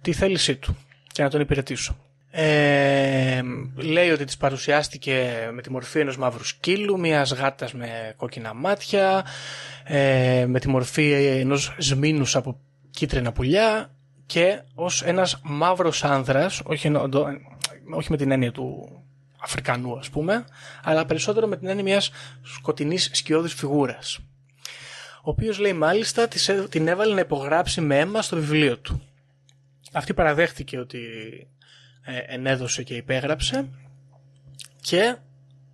τη θέλησή του και να τον υπηρετήσω. Ε, λέει ότι της παρουσιάστηκε με τη μορφή ενός μαύρου σκύλου, μιας γάτας με κόκκινα μάτια, ε, με τη μορφή ενός σμήνους από κίτρινα πουλιά και ως ένας μαύρος άνδρας, όχι, εννο- το- όχι με την έννοια του Αφρικανού ας πούμε, αλλά περισσότερο με την έννοια μιας σκοτεινής σκιώδης φιγούρας ο οποίος λέει μάλιστα της έ- την έβαλε να υπογράψει με αίμα στο βιβλίο του. Αυτή παραδέχτηκε ότι ε, ενέδωσε και υπέγραψε και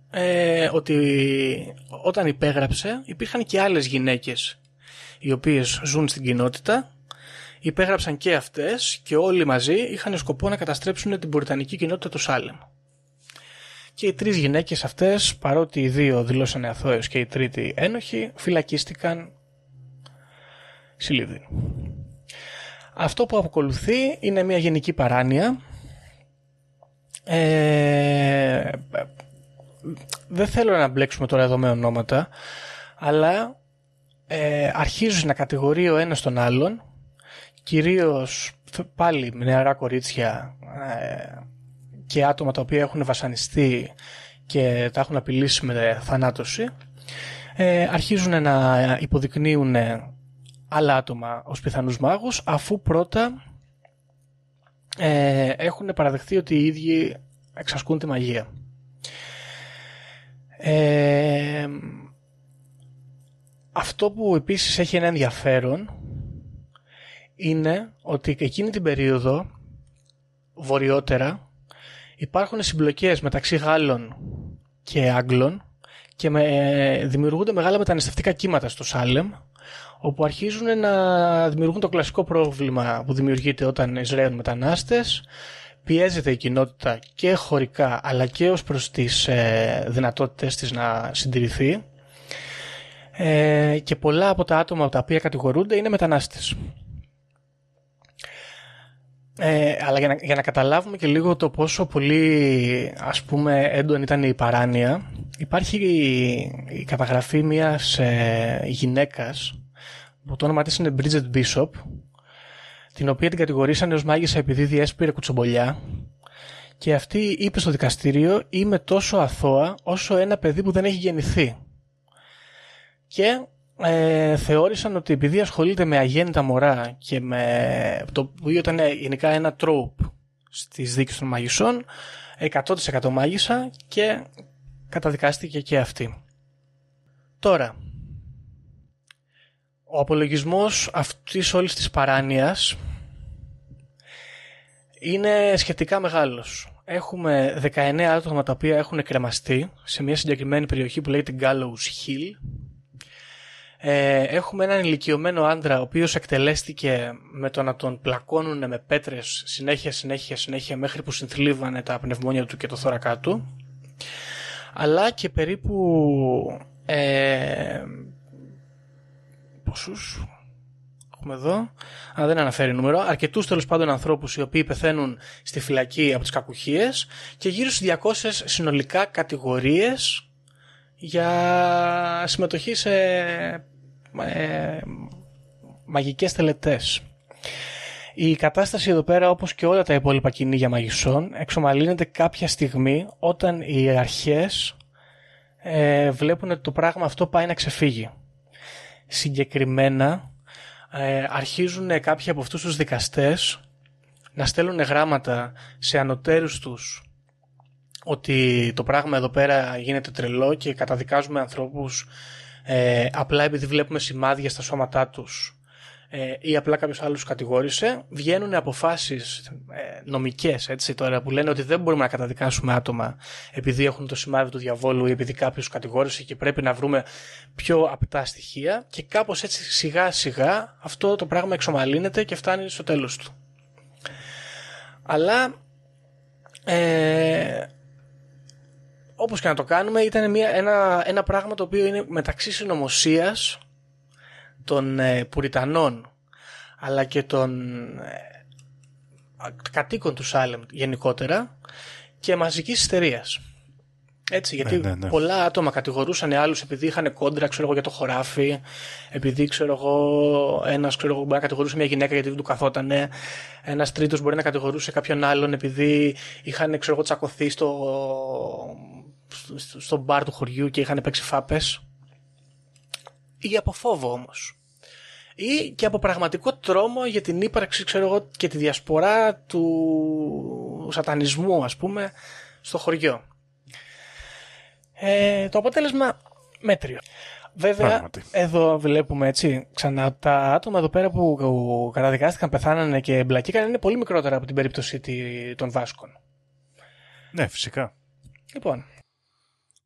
ε, ότι όταν υπέγραψε υπήρχαν και άλλες γυναίκες οι οποίες ζουν στην κοινότητα υπέγραψαν και αυτές και όλοι μαζί είχαν σκοπό να καταστρέψουν την πουριτανική κοινότητα του Σάλεμ. Και οι τρεις γυναίκες αυτές, παρότι οι δύο δηλώσανε αθώες και οι τρίτοι ένοχοι, φυλακίστηκαν συλλήβδιν. Αυτό που ακολουθεί είναι μια γενική παράνοια. Ε, δεν θέλω να μπλέξουμε τώρα εδώ με ονόματα, αλλά ε, αρχίζουν να κατηγορεί ο ένας τον άλλον, κυρίως πάλι νεαρά κορίτσια ε, και άτομα τα οποία έχουν βασανιστεί και τα έχουν απειλήσει με θανάτωση, ε, αρχίζουν να υποδεικνύουν άλλα άτομα ως πιθανούς μάγους, αφού πρώτα ε, έχουν παραδεχθεί ότι οι ίδιοι εξασκούν τη μαγεία. Ε, αυτό που επίσης έχει ένα ενδιαφέρον είναι ότι εκείνη την περίοδο βορειότερα υπάρχουν συμπλοκές μεταξύ Γάλλων και Άγγλων και με, δημιουργούνται μεγάλα μεταναστευτικά κύματα στο Σάλεμ όπου αρχίζουν να δημιουργούν το κλασικό πρόβλημα που δημιουργείται όταν εισραίουν μετανάστες πιέζεται η κοινότητα και χωρικά αλλά και ως προς τις ε, δυνατότητες της να συντηρηθεί ε, και πολλά από τα άτομα από τα οποία κατηγορούνται είναι μετανάστες. Ε, αλλά για να, για να καταλάβουμε και λίγο το πόσο πολύ ας πούμε έντονη ήταν η παράνοια υπάρχει η, καταγραφή μιας ε, γυναίκας που το όνομα της είναι Bridget Bishop την οποία την κατηγορήσανε ως μάγισσα επειδή διέσπηρε κουτσομπολιά και αυτή είπε στο δικαστήριο είμαι τόσο αθώα όσο ένα παιδί που δεν έχει γεννηθεί. Και ε, θεώρησαν ότι επειδή ασχολείται με αγέννητα μωρά και με το οποίο ήταν γενικά ένα τρόπ στις δίκες των μαγισσών 100% μάγισσα και καταδικάστηκε και αυτή. Τώρα, ο απολογισμός αυτής όλης της παράνοιας είναι σχετικά μεγάλος. Έχουμε 19 άτομα τα οποία έχουν κρεμαστεί σε μια συγκεκριμένη περιοχή που λέγεται Gallows Hill. Ε, έχουμε έναν ηλικιωμένο άντρα ο οποίος εκτελέστηκε με το να τον πλακώνουν με πέτρες συνέχεια, συνέχεια, συνέχεια μέχρι που συνθλίβανε τα πνευμόνια του και το θώρακά του. Αλλά και περίπου ε, πόσους έχουμε εδώ, αν δεν αναφέρει νούμερο, αρκετούς τέλος πάντων ανθρώπους οι οποίοι πεθαίνουν στη φυλακή από τις κακουχίες και γύρω στις 200 συνολικά κατηγορίες για συμμετοχή σε ε, μαγικές τελετές. Η κατάσταση εδώ πέρα, όπως και όλα τα υπόλοιπα κυνήγια μαγισσών, εξομαλύνεται κάποια στιγμή όταν οι αρχές ε, βλέπουν ότι το πράγμα αυτό πάει να ξεφύγει. Συγκεκριμένα, ε, αρχίζουν κάποιοι από αυτούς τους δικαστές να στέλνουν γράμματα σε ανωτέρους τους ότι το πράγμα εδώ πέρα γίνεται τρελό και καταδικάζουμε ανθρώπους ε, απλά επειδή βλέπουμε σημάδια στα σώματά τους ε, ή απλά κάποιος άλλος κατηγόρησε, βγαίνουν αποφάσεις ε, νομικές τώρα που λένε ότι δεν μπορούμε να καταδικάσουμε άτομα επειδή έχουν το σημάδι του διαβόλου ή επειδή κάποιος κατηγόρησε και πρέπει να βρούμε πιο απτά στοιχεία και κάπως έτσι σιγά σιγά αυτό το πράγμα εξομαλύνεται και φτάνει στο τέλος του. Αλλά ε, όπως και να το κάνουμε ήταν μια, ένα, ένα πράγμα το οποίο είναι μεταξύ συνωμοσίας των ε, Πουριτανών αλλά και των ε, κατοίκων του Σάλεμ γενικότερα και μαζικής ιστερίας. Έτσι, γιατί ναι, ναι, ναι. πολλά άτομα κατηγορούσαν άλλους επειδή είχαν κόντρα ξέρω εγώ, για το χωράφι, επειδή ξέρω εγώ, ένας ξέρω εγώ, μπορεί να κατηγορούσε μια γυναίκα γιατί δεν του καθότανε, ένας τρίτος μπορεί να κατηγορούσε κάποιον άλλον επειδή είχαν ξέρω εγώ, τσακωθεί στο, στο, στο μπαρ του χωριού και είχαν παίξει φάπες. Ή από φόβο όμως ή και από πραγματικό τρόμο για την ύπαρξη ξέρω εγώ, και τη διασπορά του σατανισμού ας πούμε στο χωριό. Ε, το αποτέλεσμα μέτριο. Βέβαια, εδώ βλέπουμε έτσι ξανά τα άτομα εδώ πέρα που καταδικάστηκαν, πεθάνανε και εμπλακήκαν είναι πολύ μικρότερα από την περίπτωση των Βάσκων. Ναι, φυσικά. Λοιπόν.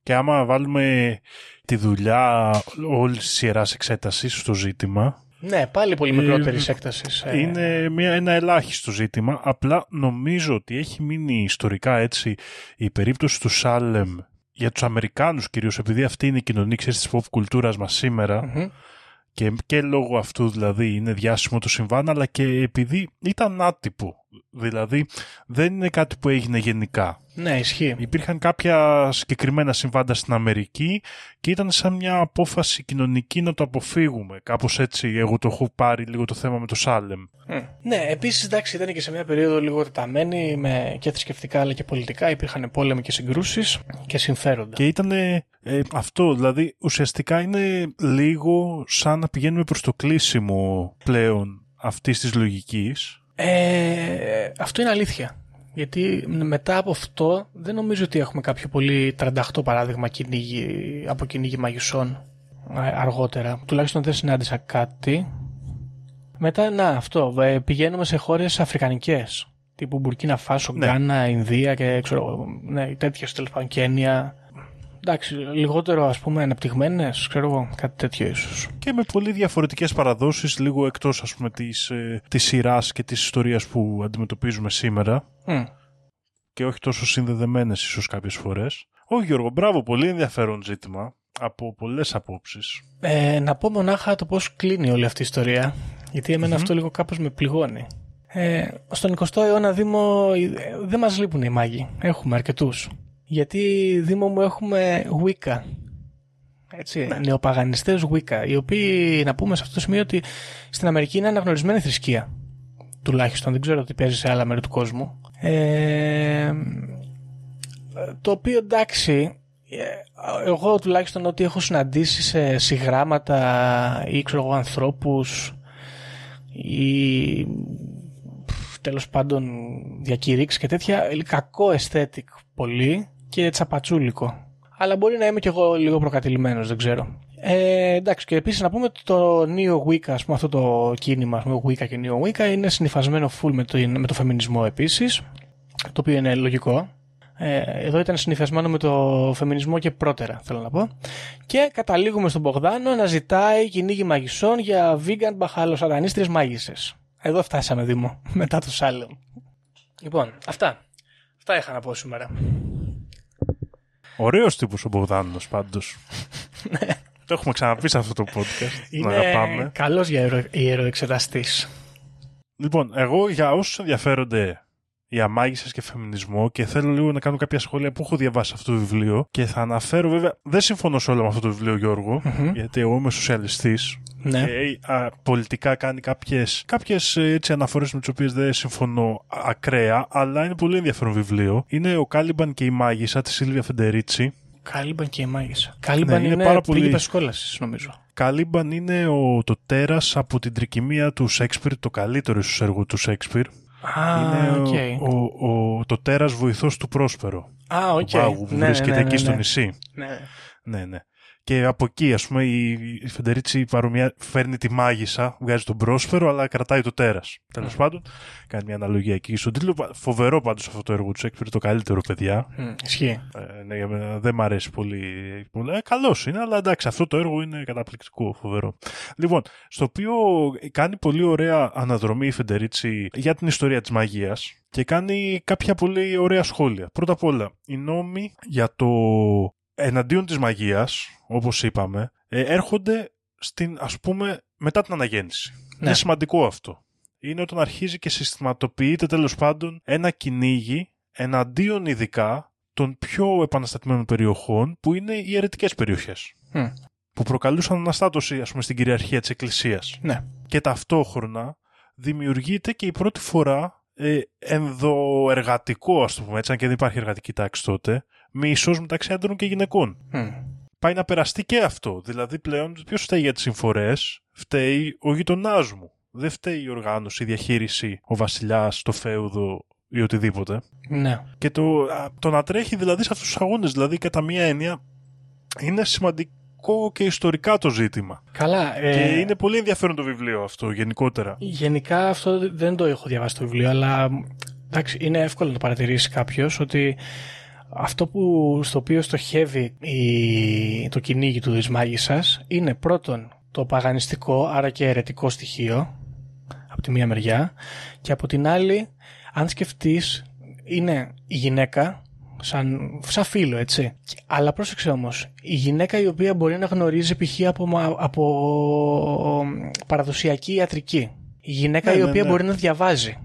Και άμα βάλουμε τη δουλειά όλης της ιερά εξέτασης στο ζήτημα, ναι, πάλι πολύ μικρότερης ε, έκτασης. Ε. Είναι μια, ένα ελάχιστο ζήτημα. Απλά νομίζω ότι έχει μείνει ιστορικά έτσι η περίπτωση του Σάλεμ για τους Αμερικάνους κυρίως, επειδή αυτή είναι η κοινωνία ξέρεις, της pop κουλτούρας μας σημερα και, και λόγω αυτού δηλαδή είναι διάσημο το συμβάν, αλλά και επειδή ήταν άτυπο. Δηλαδή δεν είναι κάτι που έγινε γενικά. Ναι, ισχύει. Υπήρχαν κάποια συγκεκριμένα συμβάντα στην Αμερική και ήταν σαν μια απόφαση κοινωνική να το αποφύγουμε. Κάπως έτσι, εγώ το έχω πάρει λίγο το θέμα με το Σάλεμ. Ναι, επίσης εντάξει, ήταν και σε μια περίοδο λίγο τεταμένη με και θρησκευτικά αλλά και πολιτικά. Υπήρχαν πόλεμοι και συγκρούσεις και συμφέροντα. Και ήταν ε, αυτό, δηλαδή ουσιαστικά είναι λίγο σαν να πηγαίνουμε προς το κλείσιμο πλέον αυτής της λογικής Ε, αυτό είναι αλήθεια. Γιατί μετά από αυτό δεν νομίζω ότι έχουμε κάποιο πολύ 38 παράδειγμα κυνήγι, από κυνήγι μαγισσών ε, αργότερα. Τουλάχιστον δεν συνάντησα κάτι. Μετά, να, αυτό. ε, Πηγαίνουμε σε χώρες αφρικανικές. Τύπου Μπουρκίνα Φάσο, Ναι. Γκάνα, Ινδία και ξέρω, εγώ, ναι, τέτοιες τέλος πάντων, Κένια. Εντάξει, λιγότερο ας πούμε αναπτυγμένες, ξέρω εγώ, κάτι τέτοιο ίσως. Και με πολύ διαφορετικές παραδόσεις, λίγο εκτός ας πούμε της, ε, της σειράς και της ιστορίας που αντιμετωπίζουμε σήμερα Μμ. και όχι τόσο συνδεδεμένες ίσως κάποιες φορές. Όχι Γιώργο, μπράβο, πολύ ενδιαφέρον ζήτημα από πολλές απόψεις. Ε, να πω μονάχα το πώς κλείνει όλη αυτή η ιστορία, γιατί εμένα αυτό λίγο κάπως με πληγώνει. Ε, στον 20ο αιώνα Δήμο ε, δεν μας λείπουν οι μάγοι. Έχουμε αρκετούς. Γιατί Δήμο μου έχουμε Wicca. Έτσι, νεοπαγανιστές Wicca, οι οποίοι να πούμε σε αυτό το σημείο ότι στην Αμερική είναι αναγνωρισμένη θρησκεία. Τουλάχιστον, δεν ξέρω τι παίζει σε άλλα μέρη του κόσμου. Ε, το οποίο εντάξει, ε, εγώ τουλάχιστον ότι έχω συναντήσει σε συγγράμματα ή ξέρω εγώ ανθρώπους ή πφ, τέλος πάντων διακηρύξεις και τέτοια κακό aesthetic πολύ και τσαπατσούλικο αλλά μπορεί να είμαι κι εγώ λίγο προκατηλημένος δεν ξέρω ε, εντάξει και επίσης να πούμε ότι το Neo Wicca ας πούμε αυτό το κίνημα ας πούμε, Wicca και Neo Wicca είναι συνυφασμένο full με το, με το φεμινισμό επίσης το οποίο είναι λογικό ε, εδώ ήταν συνηθισμένο με το φεμινισμό και πρώτερα, θέλω να πω. Και καταλήγουμε στον Μπογδάνο να ζητάει κυνήγι μαγισσών για vegan μπαχαλοσατανίστριες μάγισσες. Εδώ φτάσαμε, Δήμο, <laughs> μετά το Σάλεμ. Λοιπόν, αυτά. Αυτά είχα να πω σήμερα. Ωραίος τύπος ο Μπογδάνος πάντως. <laughs> το έχουμε ξαναπεί σε αυτό το podcast. Τον Είναι αγαπάμε. καλός για ιερο- ιεροεξεταστής. Λοιπόν, εγώ για όσους ενδιαφέρονται για μάγισσες και φεμινισμό και θέλω λίγο να κάνω κάποια σχόλια που έχω διαβάσει αυτό το βιβλίο και θα αναφέρω βέβαια, δεν συμφωνώ σε όλο με αυτό το βιβλίο Γιώργο, γιατί εγώ είμαι σοσιαλιστής Ναι. και α, πολιτικά κάνει κάποιες, κάποιες ε, έτσι, αναφορές με τις οποίες δεν συμφωνώ ακραία, αλλά είναι πολύ ενδιαφέρον βιβλίο. Είναι ο Κάλιμπαν και η μάγισσα της Σίλβια Φεντερίτσι. Κάλιμπαν και η μάγισσα. Κάλιμπαν Ναι, είναι είναι, πάρα πολύ- πρίγκιπας κόλασης, νομίζω. Κάλιμπαν είναι ο, το τέρας από την τρικυμία του Σέξπιρ, το καλύτερο ίσως έργο του Σέξπιρ. Α, είναι ο- οκ. ο, ο, το τέρας βοηθός του Πρόσπερο. Α, οκ. του μάγου που Ναι, βρίσκεται ναι, ναι, εκεί ναι, στο ναι. νησί. Ναι. Ναι, ναι. Και από εκεί, ας πούμε, η, η Φεντερίτσι παρομοιά, φέρνει τη μάγισσα, βγάζει τον Πρόσπερο, αλλά κρατάει το τέρας. Τέλος πάντων, κάνει μια αναλογία εκεί στον τίτλο. Πα- Φοβερό πάντως αυτό το έργο του Σέξπιρ, το καλύτερο, παιδιά. Μ, Ισχύει. Ε, ναι, για μένα δεν μ' αρέσει πολύ. πολύ. Ε, καλός είναι, αλλά εντάξει, αυτό το έργο είναι καταπληκτικό, φοβερό. Λοιπόν, στο οποίο κάνει πολύ ωραία αναδρομή η Φεντερίτσι για την ιστορία της μαγείας και κάνει κάποια πολύ ωραία σχόλια. Πρώτα απ' όλα, οι νόμοι για το εναντίον της μαγείας, όπως είπαμε, ε, έρχονται στην, ας πούμε, μετά την αναγέννηση. Ναι. Είναι σημαντικό αυτό. Είναι όταν αρχίζει και συστηματοποιείται τέλος πάντων ένα κυνήγι εναντίον ειδικά των πιο επαναστατημένων περιοχών που είναι οι αιρετικές περιοχές Μ, που προκαλούσαν αναστάτωση ας πούμε στην κυριαρχία της Εκκλησίας Ναι. και ταυτόχρονα δημιουργείται και η πρώτη φορά ε, ενδοεργατικό ας το πούμε έτσι αν και δεν υπάρχει εργατική τάξη τότε μίσος μεταξύ άντρων και γυναικών Μ. πάει να περαστεί και αυτό. Δηλαδή πλέον ποιος φταίει για τις συμφορές, φταίει ο γειτονάς μου. Δεν φταίει η οργάνωση, η διαχείριση, ο βασιλιάς, το φέουδο ή οτιδήποτε. Ναι. Και το, α, το να τρέχει δηλαδή σε αυτούς τους αγώνες, δηλαδή κατά μία έννοια, είναι σημαντικό και ιστορικά το ζήτημα. Καλά. ε, Και είναι πολύ ενδιαφέρον το βιβλίο αυτό γενικότερα. Γενικά αυτό δεν το έχω διαβάσει το βιβλίο, αλλά εντάξει, είναι εύκολο να το παρατηρήσει κάποιος ότι αυτό που, στο οποίο στοχεύει η, το κυνήγι του της μάγισσας είναι πρώτον το παγανιστικό, άρα και αιρετικό στοιχείο από τη μία μεριά και από την άλλη, αν σκεφτείς, είναι η γυναίκα σαν, σαν φίλο, έτσι. Αλλά πρόσεξε όμως, η γυναίκα η οποία μπορεί να γνωρίζει π.χ. από, μα- από παραδοσιακή ιατρική. Η γυναίκα Ναι, η ναι, οποία ναι. μπορεί να διαβάζει.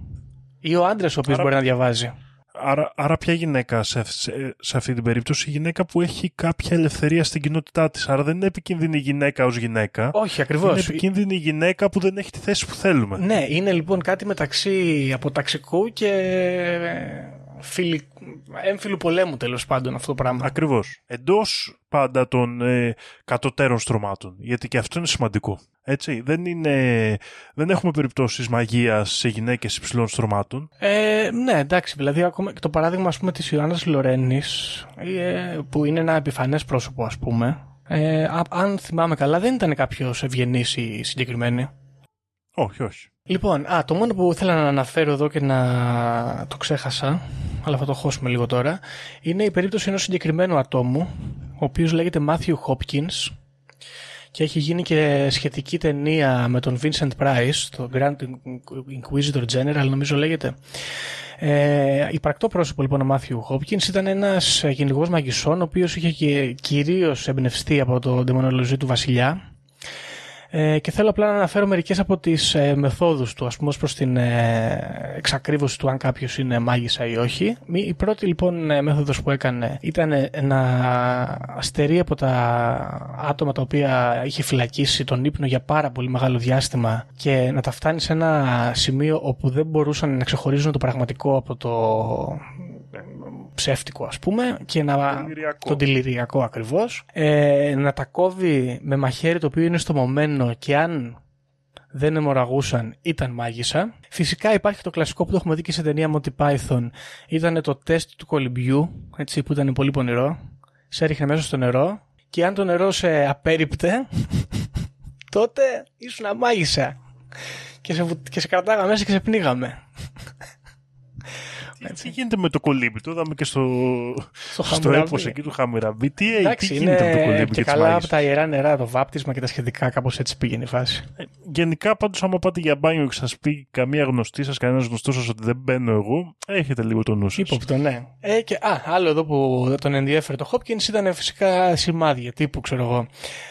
Ή ο άντρας ο οποίος Άρα- μπορεί να διαβάζει. Άρα, άρα ποια γυναίκα σε, σε, σε αυτή την περίπτωση, η γυναίκα που έχει κάποια ελευθερία στην κοινότητά της. Άρα δεν είναι επικίνδυνη η γυναίκα ως γυναίκα. Όχι, Είναι ακριβώς. επικίνδυνη η γυναίκα που δεν έχει τη θέση που θέλουμε. Ναι, είναι λοιπόν κάτι μεταξύ αποταξικού και φιλι... έμφυλου πολέμου τέλος πάντων αυτό το πράγμα. Ακριβώς. Εντός πάντα των ε, κατωτέρων στρωμάτων. Γιατί και αυτό είναι σημαντικό. Έτσι, δεν, είναι, δεν έχουμε περιπτώσεις μαγείας σε γυναίκες υψηλών στρωμάτων. Ε, ναι, εντάξει, δηλαδή ακόμα και το παράδειγμα ας πούμε, της Ιωάννας Λορένης, ε, που είναι ένα επιφανές πρόσωπο ας πούμε, ε, α- αν θυμάμαι καλά δεν ήταν κάποιος ευγενής η συγκεκριμένη. Όχι, όχι. Λοιπόν, α, το μόνο που ήθελα να αναφέρω εδώ και να το ξέχασα, αλλά θα το χώσουμε λίγο τώρα, είναι η περίπτωση ενός συγκεκριμένου ατόμου, ο οποίος λέγεται Matthew Hopkins και έχει γίνει και σχετική ταινία με τον Vincent Price, το Grand Inquisitor General νομίζω λέγεται. Ε, υπαρκτό πρόσωπο λοιπόν ο Μάθιου Χόπκινς ήταν ένας κυνηγός μαγισσών ο οποίος είχε και κυρίως εμπνευστεί από το δαιμονολογή του βασιλιά ε, και θέλω απλά να αναφέρω μερικές από τις ε, μεθόδους του, ας πούμε, ως προς την ε, εξακρίβωση του αν κάποιος είναι μάγισσα ή όχι. Μη- Η πρώτη λοιπόν ε, μέθοδος που έκανε ήταν ε, να αστερεί από τα άτομα τα οποία είχε φυλακίσει τον ύπνο για πάρα πολύ μεγάλο διάστημα και να τα φτάνει σε ένα σημείο όπου δεν μπορούσαν να ξεχωρίζουν το πραγματικό από το ε, ψεύτικο ας πούμε και να Δηληριακό. το δηληριακό ακριβώς ε, να τα κόβει με μαχαίρι το οποίο είναι στομωμένο και αν δεν αιμορραγούσαν ήταν μάγισσα. Φυσικά υπάρχει το κλασικό που το έχουμε δει και σε ταινία Monty Python. Ήταν το τεστ του κολυμπιού, έτσι, που ήταν πολύ πονηρό. Σε έριχνε μέσα στο νερό και αν το νερό σε απέριπτε, <laughs> τότε ήσουν αμάγισσα. Και σε, βου- και σε κρατάγαμε μέσα και σε πνίγαμε. Τι γίνεται με το κολύμπι, το είδαμε και στο, Στο στο Χαμουραμπί. έπος εκεί του Χαμουραμπί. Τι, ε, Εντάξει, τι γίνεται με το είναι κολύμπι και και, τις καλά από μάγισσες. τα ιερά νερά, το βάπτισμα και τα σχετικά, κάπως έτσι πήγαινε η φάση. Γενικά, πάντως, άμα πάτε για μπάνιο και σας πει καμία γνωστή σας, κανένας γνωστός σας ότι δεν μπαίνω εγώ, έχετε λίγο το νου σας. Ύποπτο, ναι. Ε, και, α, άλλο εδώ που δεν τον ενδιέφερε το Hopkins ήταν φυσικά σημάδια, τύπου ξέρω εγώ.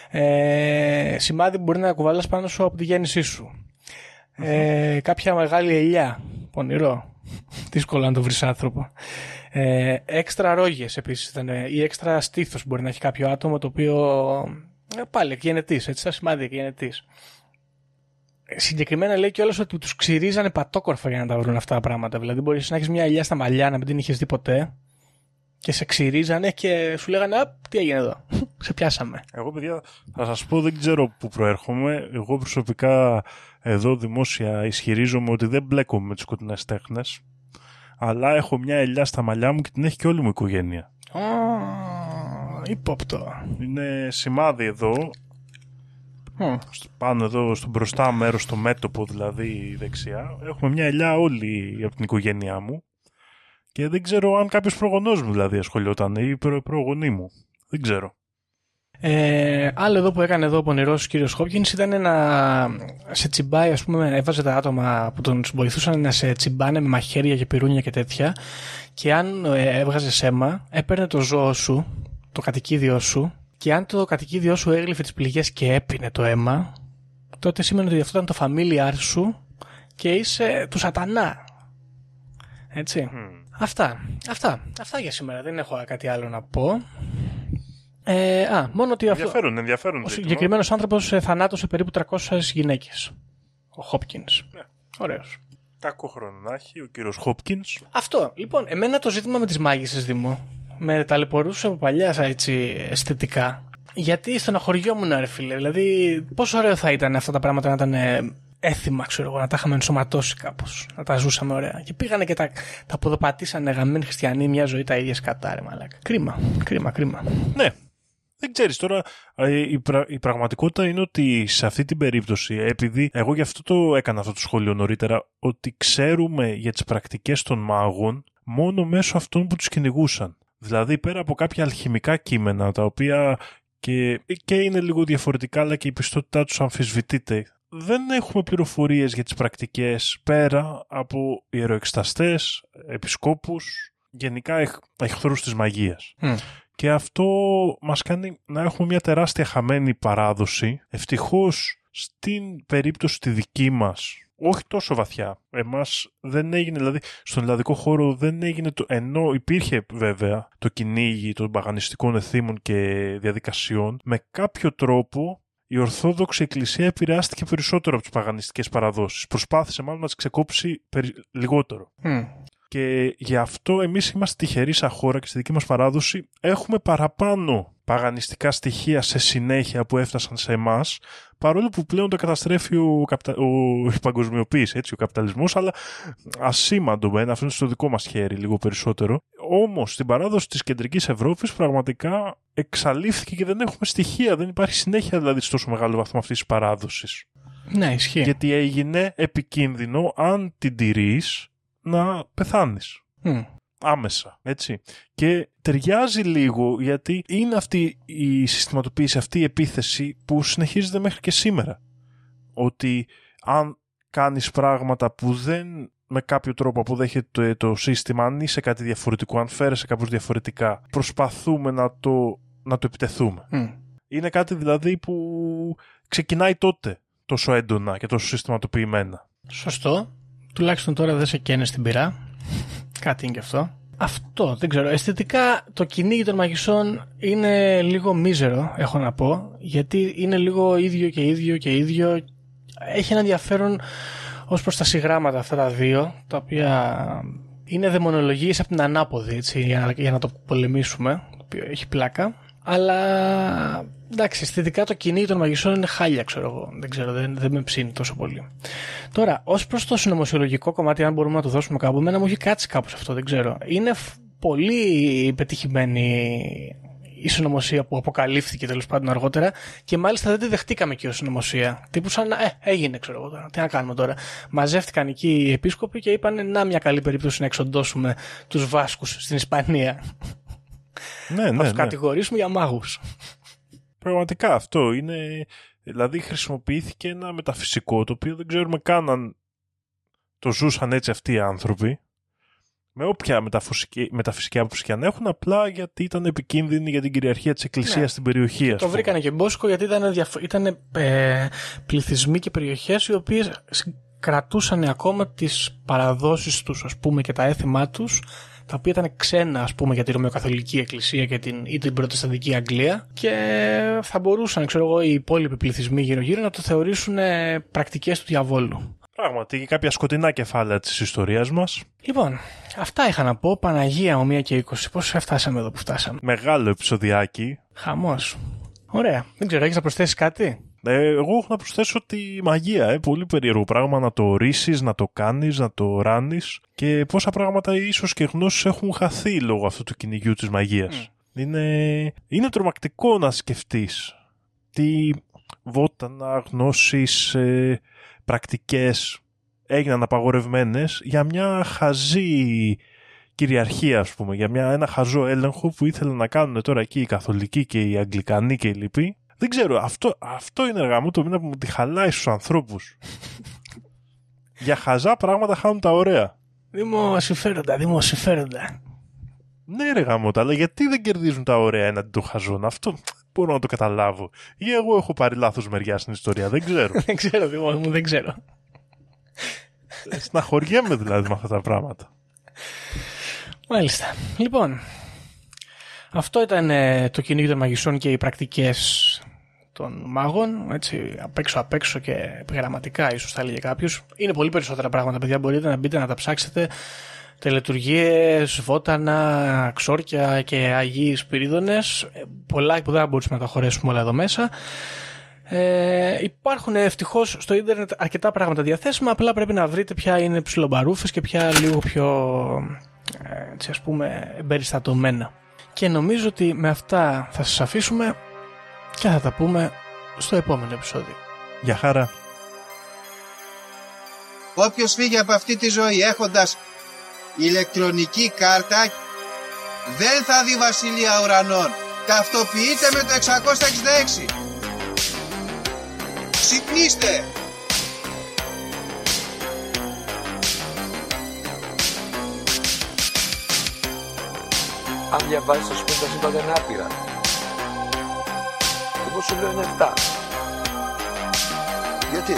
Ε, σημάδι που μπορεί να κουβαλάς πάνω σου από τη γέννησή σου. Ε, κάποια μεγάλη ελιά, πονηρό. Δύσκολο να το βρεις άνθρωπο. Ε, έξτρα ρόγες επίσης ήταν, ε, ή έξτρα στήθος μπορεί να έχει κάποιο άτομο το οποίο ε, πάλι γενετής, έτσι, σαν σημάδια γενετής. Ε, Συγκεκριμένα λέει κιόλας ότι τους ξυρίζανε πατόκορφα για να τα βρουν αυτά τα πράγματα. Δηλαδή, μπορείς να έχεις μια ελιά στα μαλλιά να μην την είχες δει ποτέ και σε ξυρίζανε και σου λέγανε Α, τι έγινε εδώ; <laughs> σε πιάσαμε. Εγώ, παιδιά, θα σας πω, δεν ξέρω πού προέρχομαι. Εγώ προσωπικά εδώ δημόσια ισχυρίζομαι ότι δεν μπλέκομαι με τις σκοτεινές τέχνες. Αλλά έχω μια ελιά στα μαλλιά μου και την έχει και όλη μου η οικογένεια. Α, ύποπτο. Είναι σημάδι εδώ, Μμ. στο- πάνω εδώ στο μπροστά μέρος, στο μέτωπο δηλαδή δεξιά. Έχουμε μια ελιά όλη από την οικογένειά μου. Και δεν ξέρω αν κάποιος προγονός μου δηλαδή ασχολιόταν ή προ, προγονή μου. Δεν ξέρω. Ε, άλλο εδώ που έκανε εδώ ο πονηρός κύριος Χόπκινς ήταν να σε τσιμπάει, ας πούμε, έβαζε τα άτομα που τον βοηθούσαν να σε τσιμπάνε με μαχαίρια και πυρούνια και τέτοια και αν ε, έβγαζε αίμα, έπαιρνε το ζώο σου, το κατοικίδιό σου και αν το κατοικίδιό σου έγλυφε τις πληγές και έπινε το αίμα, τότε σήμαινε ότι αυτό ήταν το familiar σου και είσαι του σατανά. Έτσι. Αυτά. Αυτά. Αυτά για σήμερα. Δεν έχω κάτι άλλο να πω. Ε, α, μόνο ότι αυτό. Ενδιαφέρον, ενδιαφέρον. Ο ζήτημα. συγκεκριμένος άνθρωπος θανάτωσε περίπου 300 γυναίκες. Ο Χόπκινς. Ναι. Ωραίος. Κακό χρόνο να έχει ο κύριος Χόπκινς. Αυτό. Λοιπόν, εμένα το ζήτημα με τις μάγισσες Δήμο με ταλαιπωρούσε από παλιά έτσι αισθητικά. Γιατί στενοχωριόμουν, ρε φίλε. Δηλαδή, πόσο ωραίο θα ήταν αυτά τα πράγματα να ήταν ε, έθιμα, ξέρω εγώ, να τα είχαμε ενσωματώσει κάπως. Να τα ζούσαμε ωραία. Και πήγανε και τα, τα ποδοπατήσανε γαμμένοι χριστιανοί μια ζωή τα ίδια σκατά, ρε μαλάκα. Κρίμα, κρίμα, κρίμα. Ναι. Δεν ξέρεις τώρα, ε, η, πρα- η πραγματικότητα είναι ότι σε αυτή την περίπτωση, επειδή εγώ γι' αυτό το έκανα αυτό το σχόλιο νωρίτερα, ότι ξέρουμε για τις πρακτικές των μάγων μόνο μέσω αυτών που τους κυνηγούσαν. Δηλαδή πέρα από κάποια αλχημικά κείμενα τα οποία και, και είναι λίγο διαφορετικά αλλά και η πιστότητά τους αμφισβητείται. Δεν έχουμε πληροφορίες για τις πρακτικές πέρα από ιεροεξταστές, επισκόπους, γενικά εχ, εχθρούς της μαγείας. Μμ. Και αυτό μας κάνει να έχουμε μια τεράστια χαμένη παράδοση. Ευτυχώς στην περίπτωση τη δική μας, όχι τόσο βαθιά. Εμάς δεν έγινε, δηλαδή στον ελλαδικό χώρο δεν έγινε το, ενώ υπήρχε βέβαια το κυνήγι των παγανιστικών εθήμων και διαδικασιών, με κάποιο τρόπο η Ορθόδοξη Εκκλησία επηρεάστηκε περισσότερο από τις παγανιστικές παραδόσεις. Προσπάθησε μάλλον να τις ξεκόψει περι- λιγότερο. Μμ. Και γι' αυτό εμείς είμαστε τυχεροί σαν χώρα και στη δική μας παράδοση έχουμε παραπάνω παγανιστικά στοιχεία σε συνέχεια που έφτασαν σε εμάς, παρόλο που πλέον το καταστρέφει ο, καπιτα... ο... η παγκοσμιοποίηση, έτσι, ο καπιταλισμός, αλλά ασήμαντο μεν, αυτό είναι στο δικό μας χέρι λίγο περισσότερο. Όμως, στην παράδοση της κεντρικής Ευρώπης πραγματικά εξαλείφθηκε και δεν έχουμε στοιχεία, δεν υπάρχει συνέχεια δηλαδή σε τόσο μεγάλο βαθμό αυτής της παράδοσης. Ναι, ισχύει. Γιατί έγινε επικίνδυνο αν την τηρείς να πεθάνεις Μμ. Άμεσα, έτσι. Και ταιριάζει λίγο γιατί είναι αυτή η συστηματοποίηση, αυτή η επίθεση που συνεχίζεται μέχρι και σήμερα. Ότι αν κάνεις πράγματα που δεν με κάποιο τρόπο αποδέχεται το, το σύστημα, αν είσαι κάτι διαφορετικό, αν φέρεσαι κάπως διαφορετικά, προσπαθούμε να το, να το επιτεθούμε. Μμ. Είναι κάτι δηλαδή που ξεκινάει τότε τόσο έντονα και τόσο συστηματοποιημένα. Σωστό. Τουλάχιστον τώρα δεν σε καίνε στην πυρά. Κάτι είναι και αυτό. Αυτό, δεν ξέρω. Αισθητικά το κυνήγι των μαγισσών είναι λίγο μίζερο, έχω να πω. Γιατί είναι λίγο ίδιο και ίδιο και ίδιο. Έχει ένα ενδιαφέρον ως προς τα συγγράμματα αυτά τα δύο, τα οποία είναι δαιμονολογίες από την ανάποδη, έτσι, για να, για να το πολεμήσουμε, το οποίο έχει πλάκα. Αλλά εντάξει, αισθητικά το κυνήγι των μαγισσών είναι χάλια, ξέρω εγώ. Δεν ξέρω, δεν, δεν με ψήνει τόσο πολύ. Τώρα, ως προς το συνωμοσιολογικό κομμάτι, αν μπορούμε να το δώσουμε κάπου, εμένα μου έχει κάτσει κάπως αυτό, δεν ξέρω. Είναι φ- πολύ πετυχημένη η συνωμοσία που αποκαλύφθηκε τέλος πάντων αργότερα και μάλιστα δεν τη δεχτήκαμε και ως συνωμοσία. Τύπου σαν, ε, έγινε, ξέρω εγώ τώρα. Τι να κάνουμε τώρα. Μαζεύτηκαν εκεί οι επίσκοποι και είπαν, Να μια καλή περίπτωση να εξοντώσουμε τους Βάσκους στην Ισπανία. Ναι, να ναι, τους ναι. κατηγορήσουμε για μάγους. Πραγματικά αυτό είναι. Δηλαδή χρησιμοποιήθηκε ένα μεταφυσικό το οποίο δεν ξέρουμε καν αν το ζούσαν έτσι αυτοί οι άνθρωποι. Με όποια μεταφυσική, μεταφυσική άποψη και αν έχουν, απλά γιατί ήταν επικίνδυνοι για την κυριαρχία της Εκκλησίας Ναι. στην περιοχή. ας Το πούμε. βρήκανε και μπόσκο γιατί ήταν, διαφο- ήταν ε, πληθυσμοί και περιοχές οι οποίες σ- κρατούσαν ακόμα τις παραδόσεις τους ας πούμε και τα έθιμά τους τα οποία ήταν ξένα ας πούμε για τη Ρωμαιοκαθολική Εκκλησία και την, ή την Προτεσταντική Αγγλία και θα μπορούσαν ξέρω εγώ οι υπόλοιποι πληθυσμοί γύρω γύρω να το θεωρήσουν ε, πρακτικές του διαβόλου. Πράγματι, και κάποια σκοτεινά κεφάλαια της ιστορίας μας. Λοιπόν, αυτά είχα να πω. Παναγία μου, μία και 20. Πώς φτάσαμε εδώ που φτάσαμε; Μεγάλο επεισοδιάκι. Χαμός. Ωραία. Δεν ξέρω, έχεις να προσθέσεις κάτι; Ε, εγώ έχω να προσθέσω τη μαγεία. Ε. Πολύ περίεργο πράγμα να το ορίσει, να το κάνεις, να το ράνεις και πόσα πράγματα ίσως και γνώσεις έχουν χαθεί λόγω αυτού του κυνηγιού της μαγείας. Είναι, είναι τρομακτικό να σκεφτείς τι βότανα, γνώσεις, ε, πρακτικές έγιναν απαγορευμένες για μια χαζή κυριαρχία, ας πούμε, για μια, ένα χαζό έλεγχο που ήθελαν να κάνουν τώρα εκεί οι καθολικοί και οι αγγλικανοί και οι λοιποί. Δεν ξέρω, αυτό, αυτό είναι γαμό το μήνα που μου τη χαλάει στους ανθρώπους. <laughs> για χαζά πράγματα χάνουν τα ωραία. Δημοσιοφέροντα, δημοσιοφέροντα. Ναι, ρε γαμώτα, αλλά γιατί δεν κερδίζουν τα ωραία έναντι των χαζών; Αυτό μπορώ να το καταλάβω. Ή εγώ έχω πάρει λάθος μεριά στην ιστορία, δεν ξέρω. <laughs> δεν ξέρω, Δημό μου, δεν ξέρω. Στεναχωριέμαι δηλαδή με αυτά τα πράγματα. Μάλιστα. Λοιπόν, αυτό ήταν ε, το κυνήγι των μαγισσών και οι πρακτικές των μάγων, έτσι, απ' έξω απ' έξω και γραμματικά ίσως θα έλεγε κάποιος. Είναι πολύ περισσότερα πράγματα, παιδιά, μπορείτε να μπείτε να τα ψάξετε. Τελετουργίες, βότανα, ξόρκια και αγίοι σπυρίδωνες. Ε, Πολλά που δεν θα μπορούσαμε να τα χωρέσουμε όλα εδώ μέσα. Ε, υπάρχουν ευτυχώς στο ίντερνετ αρκετά πράγματα διαθέσιμα. Απλά πρέπει να βρείτε ποια είναι ψιλομπαρούφες και ποια λίγο πιο ε, έτσι ας πούμε εμπεριστατωμένα. Και νομίζω ότι με αυτά θα σας αφήσουμε και θα τα πούμε στο επόμενο επεισόδιο. Για χαρά. Όποιος φύγει από αυτή τη ζωή έχοντας ηλεκτρονική κάρτα δεν θα δει βασιλεία ουρανών. Ταυτοποιείτε με το 666. Ξυπνήστε! Αν διαβάζεις, θα σου πει τα σύμπαντα είναι άπειρα. Εγώ σου λέω είναι 7. Γιατί;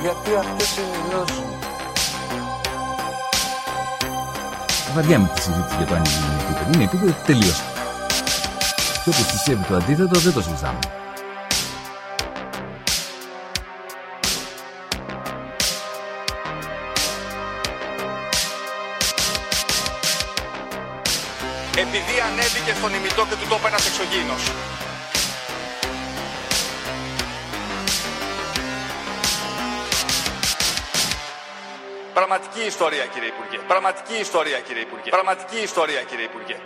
Γιατί αυτές είναι οι γνώσεις μου. Βαριά με τη συζήτηση για το αν είναι επίπεδο. Είναι επίπεδο τελείωσε. Και όπως πιστεύει το αντίθετο δεν το συζητάμε. Ανέβηκε στον ημιτό και του τόπου ένας εξωγήινος. Πραγματική ιστορία κύριε Υπουργέ. Πραγματική ιστορία κύριε Υπουργέ. Πραγματική ιστορία κύριε Υπουργέ.